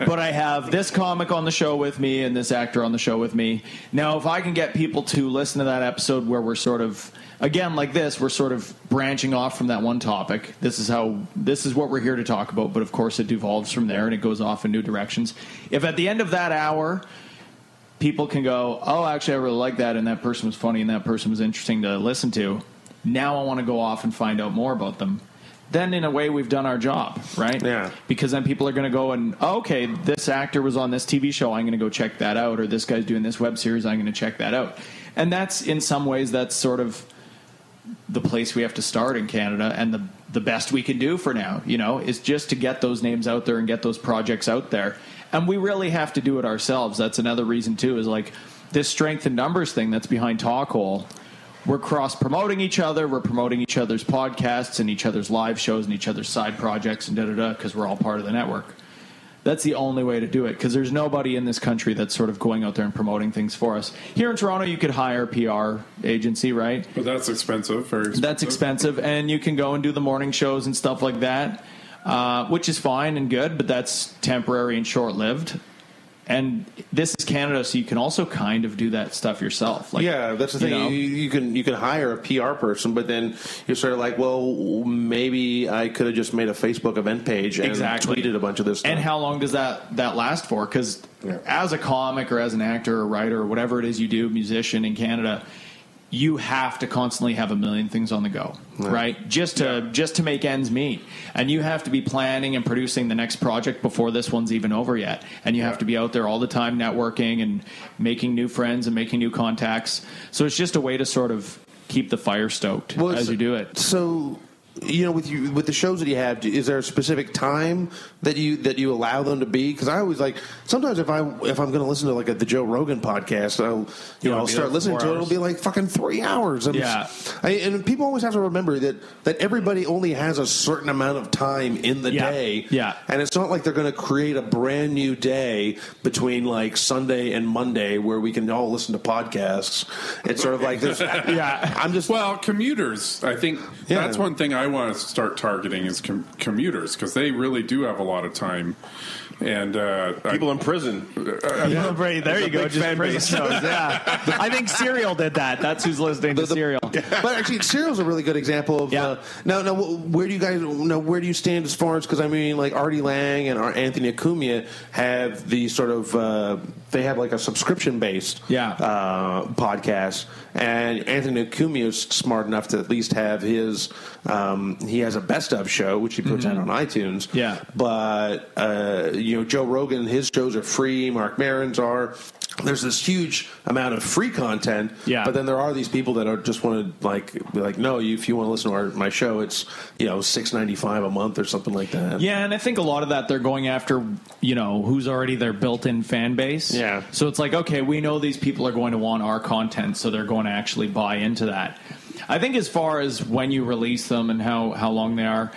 but I have this comic on the show with me and this actor on the show with me. Now, if I can get people to listen to that episode where we're sort of again like this, we're sort of branching off from that one topic. This is how this is what we're here to talk about, but of course it devolves from there and it goes off in new directions. If at the end of that hour people can go, oh, actually, I really like that, and that person was funny, and that person was interesting to listen to. Now I want to go off and find out more about them. Then, in a way, we've done our job, right? Yeah. Because then people are going to go and, oh, okay, this actor was on this TV show, I'm going to go check that out, or this guy's doing this web series, I'm going to check that out. And that's, in some ways, that's sort of the place we have to start in Canada and the the best we can do for now, you know, is just to get those names out there and get those projects out there. And we really have to do it ourselves. That's another reason too is like this strength in numbers thing that's behind Talk Talkhole. We're cross promoting each other, we're promoting each other's podcasts and each other's live shows and each other's side projects and da da da because we're all part of the network. That's the only way to do it because there's nobody in this country that's sort of going out there and promoting things for us. Here in Toronto, you could hire a PR agency, right? But that's expensive. Very expensive. That's expensive, and you can go and do the morning shows and stuff like that, uh, which is fine and good, but that's temporary and short lived. And this is Canada, so you can also kind of do that stuff yourself. Like, yeah, that's the you thing. know? You, you can you can hire a PR person, but then you're sort of like, well, maybe I could have just made a Facebook event page and Exactly. tweeted a bunch of this stuff. And how long does that that last for? Because as a comic or as an actor or writer or whatever it is you do, musician in Canada, you have to constantly have a million things on the go, right? Just to just to make ends meet, and you have to be planning and producing the next project before this one's even over yet, and you have to be out there all the time networking and making new friends and making new contacts. So it's just a way to sort of keep the fire stoked Well, as you do it. So, you know, with you with the shows that you have, is there a specific time that you that you allow them to be? Because I always like sometimes if I if I'm going to listen to like a, the Joe Rogan podcast, I'll you know I'll start there listening four to it. It'll be like fucking three hours. And Yeah. I, and people always have to remember that that everybody only has a certain amount of time in the Yeah. day. Yeah. and it's not like they're going to create a brand new day between like Sunday and Monday where we can all listen to podcasts. It's sort of like this. Yeah. I'm just Well, commuters. I think Yeah. that's one thing I want to start targeting is com- commuters because they really do have a lot of time. And uh, I- People in prison. Yeah, right, there you go. Just prison shows. Yeah, I think Serial did that. That's who's listening to The- the- Serial. but actually, Serial's a really good example of. Yeah. Uh, now, now, where do you guys now? Where do you stand as far as because I mean, like Artie Lange and our Anthony Cumia have the sort of uh, they have like a subscription based Yeah. uh, podcast, and Anthony Cumia is smart enough to at least have his. Um, he has a best of show which he puts out on iTunes. Mm-hmm. Yeah. but uh, you know, Joe Rogan, his shows are free. Marc Maron's are. There's this huge amount of free content, Yeah. but then there are these people that are just want to like be like, no, you, if you want to listen to our, my show, it's you know six ninety five a month or something like that. Yeah, and I think a lot of that they're going after, you know, who's already their built-in fan base. Yeah. So it's like, okay, we know these people are going to want our content, so they're going to actually buy into that. I think as far as when you release them and how how long they are,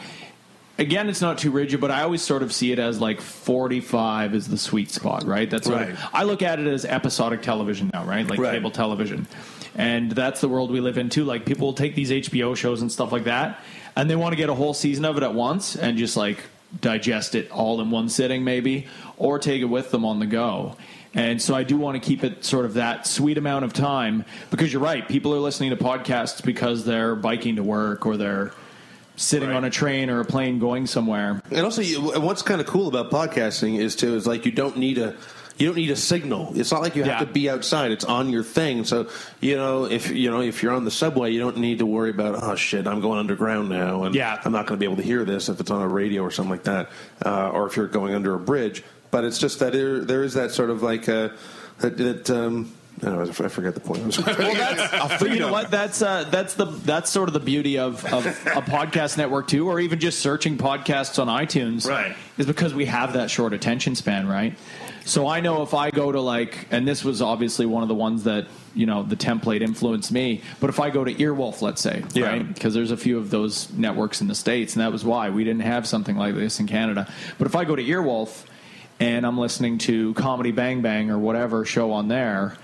again, it's not too rigid, but I always sort of see it as like 45 is the sweet spot, right? That's sort of- Right. I look at it as episodic television now, right? Like Right. cable television. And that's the world we live in too. Like people will take these HBO shows and stuff like that, and they want to get a whole season of it at once and just like digest it all in one sitting, maybe, or take it with them on the go. And so I do want to keep it sort of that sweet amount of time because you're right. People are listening to podcasts because they're biking to work or they're sitting on a train or a plane going somewhere. And also, you, what's kind of cool about podcasting is too is like you don't need a you don't need a signal. It's not like you have Yeah. to be outside. It's on your thing. So you know if you know if you're on the subway, you don't need to worry about oh shit, I'm going underground now, and Yeah. I'm not going to be able to hear this if it's on a radio or something like that, uh, or if you're going under a bridge. But it's just that there there is that sort of like uh, that. that um, I, don't know, I forget the point. Well, that's, but you know what? That's uh, that's the that's sort of the beauty of, of a podcast network too, or even just searching podcasts on iTunes. Right. Is because we have that short attention span, right? So I know if I go to like, and this was obviously one of the ones that you know the template influenced me. But if I go to Earwolf, let's say, Yeah. right, because there's a few of those networks in the states, and that was why we didn't have something like this in Canada. But if I go to Earwolf and I'm listening to Comedy Bang Bang or whatever show on there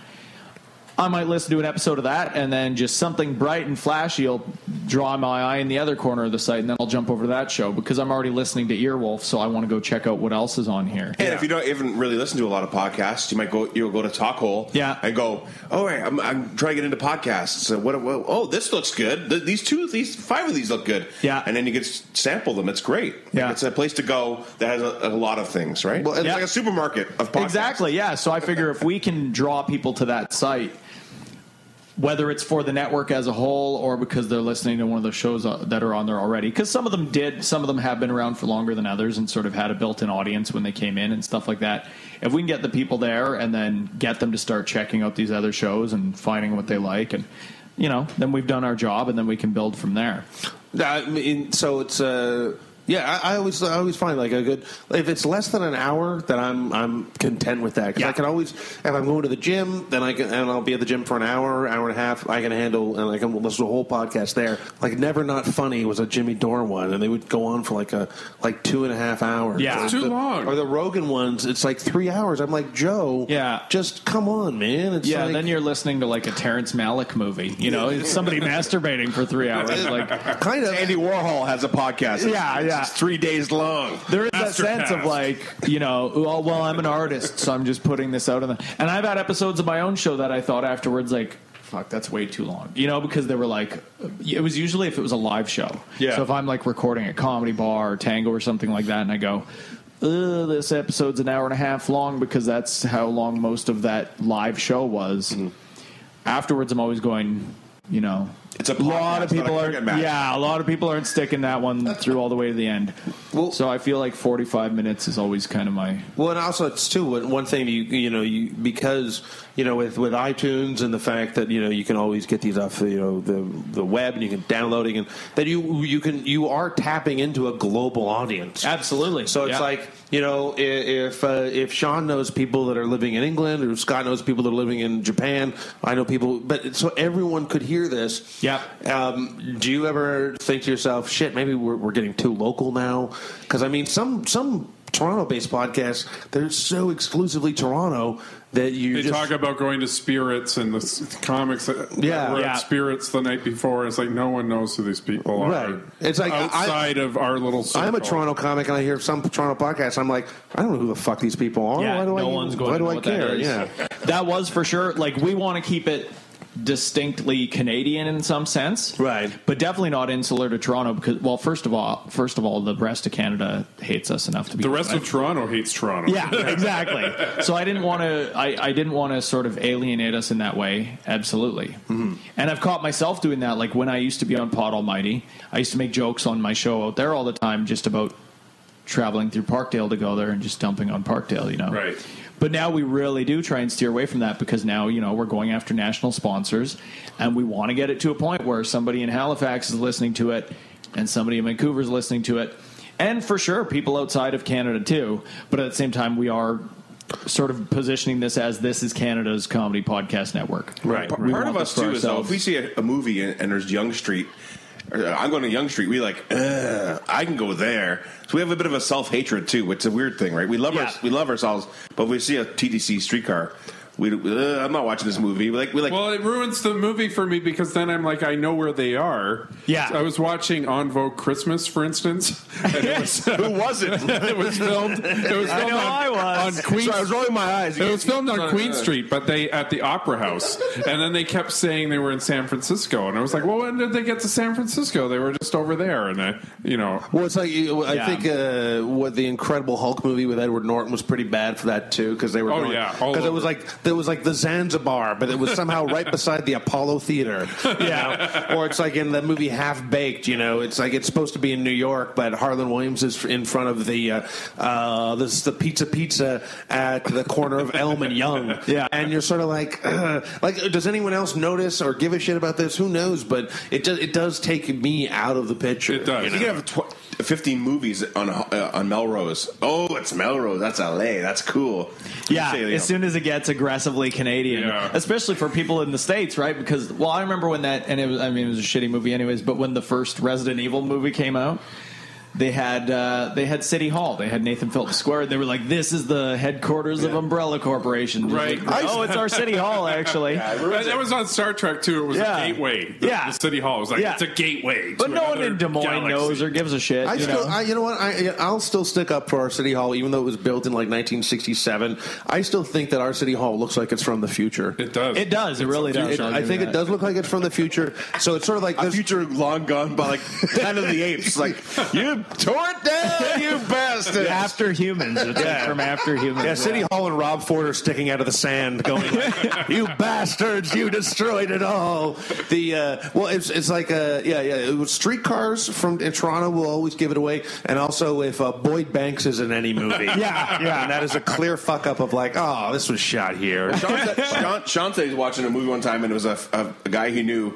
I might listen to an episode of that, and then just something bright and flashy will draw my eye in the other corner of the site, and then I'll jump over to that show because I'm already listening to Earwolf, so I want to go check out what else is on here. And if you don't even really listen to a lot of podcasts, you might go. You'll go to Talkhole, Yeah. and go. Oh, right, I'm, I'm trying to get into podcasts. So what, what? Oh, this looks good. Th- These two, these five of these look good. Yeah. and then you get to sample them. It's great. Like, Yeah. it's a place to go that has a, a lot of things, right? Well, it's Yeah. like a supermarket of podcasts. Exactly, yeah. So I figure if we can draw people to that site, whether it's for the network as a whole or because they're listening to one of the shows uh, that are on there already, because some of them did, some of them have been around for longer than others and sort of had a built-in audience when they came in and stuff like that. If we can get the people there and then get them to start checking out these other shows and finding what they like and you know, then we've done our job, and then we can build from there. Mean, so it's uh, yeah. I, I always I always find like a good if it's less than an hour, then I'm I'm content with that because Yeah. I can always if I'm going to the gym, then I can and I'll be at the gym for an hour, hour and a half. I can handle and I can listen to a whole podcast there. Like Never Not Funny was a Jimmy Dore one, and they would go on for like a like two and a half hours. Yeah. Or It's too the- long. Or the Rogan ones, it's like three hours. I'm like Joe, Yeah. just come on, man. It's Yeah, like, then you're listening to like a Terrence Malick movie. You know, it's somebody masturbating for three hours. Like kind of Andy Warhol has a podcast. Yeah, Yeah, yeah. three days long. there is that sense of like, you know, well, well, I'm an artist, so I'm just putting this out the. And I've had episodes of my own show that I thought afterwards, like, fuck, that's way too long. You know, because they were like, it was usually if it was a live show. Yeah. So if I'm like recording a comedy bar or tango or something like that, and I go. Ugh, this episode's an hour and a half long because that's how long most of that live show was. Mm-hmm. Afterwards, I'm always going, you know, It's a lot of people are match. yeah, a lot of people aren't sticking that one through all the way to the end. Well- so I feel like 45 minutes is always kind of my Well, and also it's too one- one thing you you know you because you know with with iTunes and the fact that you know you can always get these off you know the the web and you can downloading and that you you can you are tapping into a global audience. absolutely. So it's Yeah. like you know if uh, if Sean knows people that are living in England or Scott knows people that are living in Japan, I know people, but so everyone could hear this. Yeah. Um, do you ever think to yourself, shit, maybe we're, we're getting too local now? Because I mean, some some Toronto-based podcasts they're so exclusively Toronto that you They just talk about going to Spirits and the comics that Yeah. were Yeah. at Spirits the night before. It's like no one knows who these people are. Right. It's like, I- outside of our little. Circle. I'm a Toronto comic, and I hear some Toronto podcasts. I'm like, I don't know who the fuck these people are. yeah, why do no I, one's going why to do know I what care? that is. Yeah. that was for sure. Like we want to keep it distinctly Canadian in some sense, Right. But definitely not insular to Toronto because, well, first of all, first of all, the rest of Canada hates us enough to be The rest of Toronto hates Toronto. Yeah, exactly. So I didn't want to. I, I didn't want to sort of alienate us in that way. Absolutely. Mm-hmm. And I've caught myself doing that. Like when I used to be on Pod Almighty, I used to make jokes on my show out there all the time, just about traveling through Parkdale to go there and just dumping on Parkdale. You know, Right. But now we really do try and steer away from that because now you know we're going after national sponsors, and we want to get it to a point where somebody in Halifax is listening to it, and somebody in Vancouver is listening to it, and for sure people outside of Canada too. But at the same time, we are sort of positioning this as this is Canada's comedy podcast network. Right. Part, We part of us this for too is though, if we see a, a movie and, and there's Yonge Street, or, Uh, I'm going to Yonge Street. We like, Ugh, I can go there. So we have a bit of a self hatred too. It's a weird thing, right? We love Yeah. our, we love ourselves, but if we see a TTC streetcar. We, uh, I'm not watching this movie. Like we like. Well, it ruins the movie for me because then I'm like, I know where they are. Yeah. I was watching On Vogue Christmas, for instance. And it was, who was it? it was filmed. It was filmed know on, I was. on Queen. Sorry, I was rolling my eyes. It was filmed on Queen Street, but they at the Opera House, and then they kept saying they were in San Francisco, and I was like, "Well, when did they get to San Francisco? They were just over there." And I, you know, Well, it's like I Yeah. think uh, what the Incredible Hulk movie with Edward Norton was pretty bad for that too because they were Oh, going, yeah, because it was like there was like the Zanzibar, but it was somehow right beside the Apollo Theater. Yeah, or it's like in the movie Half Baked. You know, it's like it's supposed to be in New York, but Harland Williams is in front of the uh, uh, this is the Pizza Pizza at the corner of Elm and Yonge. Yeah. and you're sort of like, uh, like, does anyone else notice or give a shit about this? Who knows? But it does it does take me out of the picture. It does. you You can have tw- 15 movies on uh, on Melrose. Oh, it's Melrose. That's LA. That's cool. Yeah, say, as know, soon as it gets aggressively Canadian, Yeah. especially for people in the states, right? Because well, I remember when that, and it was, I mean, it was a shitty movie, anyways. But when the first Resident Evil movie came out, they had uh, they had City Hall. They had Nathan Phillips Square. They were like, "This is the headquarters of Umbrella Corporation." Just Right. like, oh, it's our City Hall, actually. That, that was on Star Trek too. It was Yeah. a gateway. The, Yeah. the city hall was like Yeah. it's a gateway. But no one in Des Moines galaxy. knows or gives a shit. I you still, know? I, you know what? I, I'll still stick up for our city hall, even though it was built in like 1967. I still think that our city hall looks like it's from the future. It does. It does. It It's really does. It- I'll I give think you it does look like it's from the future. So it's sort of like A this. future long gone by like Planet of the Apes. Like you tore it down, you bastard. After humans, it's like from after humans. Yeah, City Hall and Rob Ford are sticking out of the sand, going, like, "You bastards! You destroyed it all." The uh, well, it's it's like uh, yeah, yeah. It was streetcars from in Toronto will always give it away, and also if uh, Boyd Banks is in any movie, Yeah, yeah. and that is a clear fuck up of like, oh, this was shot here. Sean said, Sean, Sean said he was watching a movie one time, and it was a, a, a guy he knew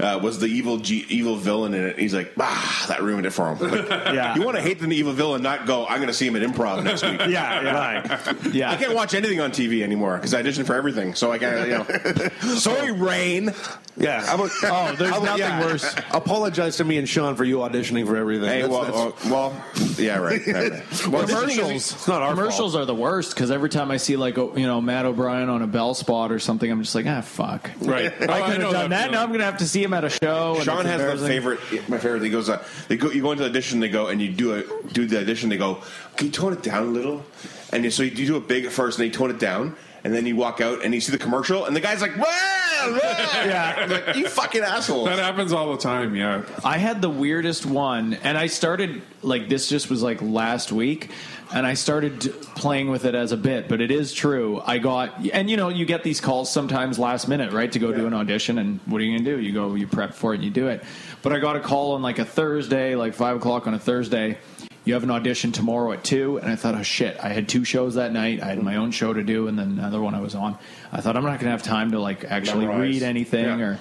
uh, was the evil G, evil villain in it. He's like, ah, that ruined it for him. Like, Yeah. You want to hate the evil villain, not go. I'm going to see him at improv next week. Yeah, yeah, yeah. I can't watch anything on TV anymore because I audition for everything. So I can't, you know. Sorry, Rain. Yeah, how about, Oh, there's how about- nothing worse. Apologize to me and Sean for you auditioning for everything. Hey, That's- well, that's- uh, well, yeah, right. right, right. Well, commercials. It's not our commercials are the worst because every time I see like oh, you know Matt O'Brien on a Bell spot or something, I'm just like ah fuck. Right. Oh, I could have done that. Now I'm gonna have to see him at a show. and Sean has the favorite. My favorite. He goes. Uh, they go. You go into the audition. They go and you do a do the audition. They go. Can you tone it down a little? And you, so you do it big at first, and they tone it down, and then you walk out and you see the commercial, and the guy's like, "Wow, yeah, like, you fucking asshole." That happens all the time. Yeah. I had the weirdest one, and I started like this. Just was like last week, and I started playing with it as a bit. But it is true. I got, and you know, you get these calls sometimes last minute, right, to go do an audition. And what are you gonna do? You go, you prep for it, and you do it. But I got a call on like a Thursday, like five o'clock on a Thursday. You have an audition tomorrow at two, and I thought, oh shit! I had two shows that night. I had my own show to do, and then another one I was on. I thought I'm not going to have time to like actually Memorize. read anything Yeah. or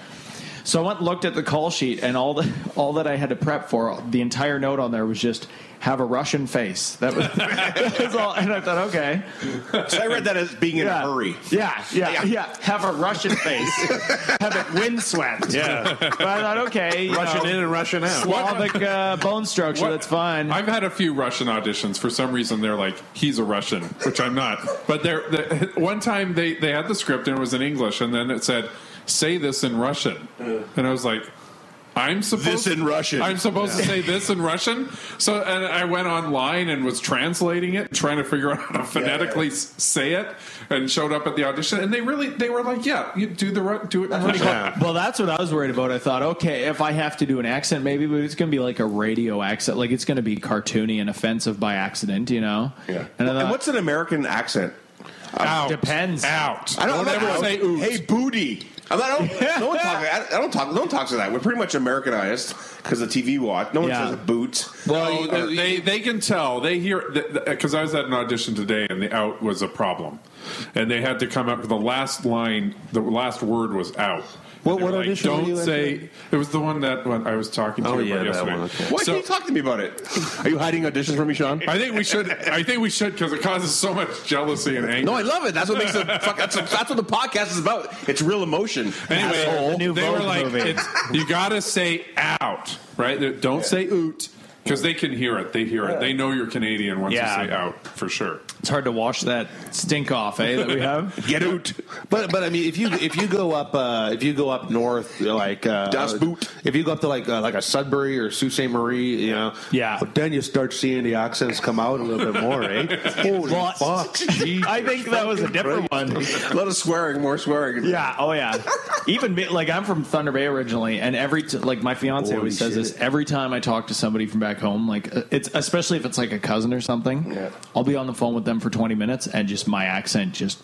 so I went and looked at the call sheet, and all the all that I had to prep for, the entire note on there was just have a Russian face. That was, that was all. And I thought, okay, So I read that as being in yeah, a hurry. Yeah, yeah, yeah, yeah. Have a Russian face. have it windswept. Yeah. But I thought, okay, Russian know, in and Russian out. Slavic uh, bone structure. What- That's fine. I've had a few Russian auditions. For some reason, they're like, "He's a Russian," which I'm not. But they're, they one time they they had the script and it was in English, and then it said, "Say this in Russian," and I was like. I'm supposed This in Russian. I'm supposed to say this in Russian. So, and I went online and was translating it, trying to figure out how to phonetically s say it, and showed up at the audition. And they really, they were like, "Yeah, you do the Ru- do it in Russian." Well, that's what I was worried about. I thought, okay, if I have to do an accent, maybe, but it's going to be like a radio accent. Like it's going to be cartoony and offensive by accident, you know? Yeah. And, I And, what's an American accent? Out. Depends. Out. I don't, Don't ever I say oot. Hey, booty. I'm not, I don't, no one talk. I, I don't talk. No one talks to that. We're pretty much Americanized because the TV watch. No one Yeah. says boot. Well, they, they they can tell. They hear because I was at an audition today, and the out was a problem, and they had to come up with the last line. The last word was out. What- And they what were like, audition Don't you at say. It was the one that when I was talking to Oh, you yeah, about that yesterday. one, okay. Why So- can't you talk to me about it? Are you hiding auditions from me, Sean? I think we should. I think we should because it causes so much jealousy and anger. No, I love it. That's what makes the fuck. That's, that's what the podcast is about. It's real emotion. Anyway, Asshole. The new they were like, movie. it's, you got to say out, right? Don't say oot because they can hear it. They hear it. They know you're Canadian once Yeah. you say out for sure. It's hard to wash that stink off, eh? That we have. Get out. But but I mean, if you if you go up uh, if you go up north, like uh, Das Boot. if you go up to like uh, like a Sudbury or Sault Ste. Marie, you know, Yeah. But then you start seeing the accents come out a little bit more, eh? Holy Well, fuck! Jesus I think that was a different one. A lot of swearing, more swearing. Yeah. Oh yeah. Even me, like I'm from Thunder Bay originally, and every t- like my fiance Holy always says shit. this every time I talk to somebody from back home. Like uh, it's especially if it's like a cousin or something. Yeah. I'll be on the phone with them for 20 minutes, and just my accent just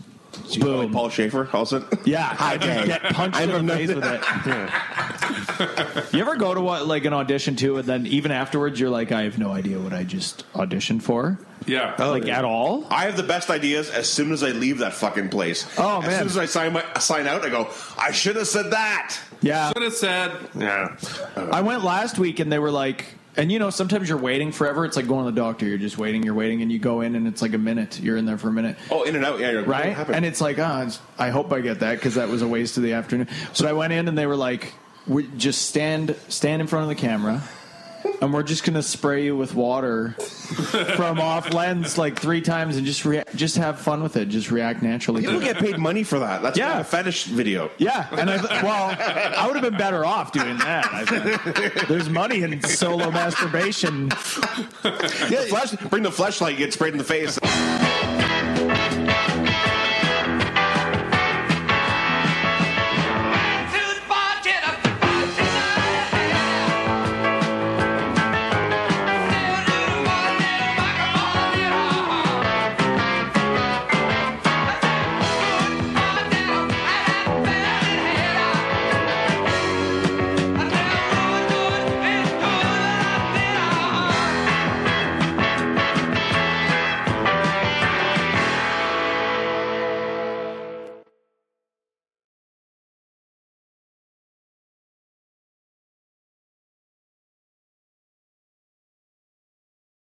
Like boom. Paul Shaffer, also. Yeah, I just get punched in the face with it. you ever go to what, like an audition too, and then even afterwards, you're like, I have no idea what I just auditioned for, Yeah. like at all. I have the best ideas as soon as I leave that fucking place. Oh, As man. soon as I sign my sign out, I go. I should have said that. Yeah, Should have said Yeah, I went last week, and they were like. And you know, sometimes you're waiting forever. It's like going to the doctor. You're just waiting. You're waiting, and you go in, and it's like a minute. You're in there for a minute. Oh, in and out. Yeah, right? And it's like, ah, I hope I get that because that was a waste of the afternoon. So I went in and they were like, we just stand stand in front of the camera and we're just gonna spray you with water from off lens like three times and just rea- just have fun with it. Just react naturally. People get paid money for that. That's Yeah. a fetish video. Yeah, and I th- well, I would have been better off doing that. I think. There's money in solo masturbation. Yeah, flash, bring the flashlight, get sprayed in the face.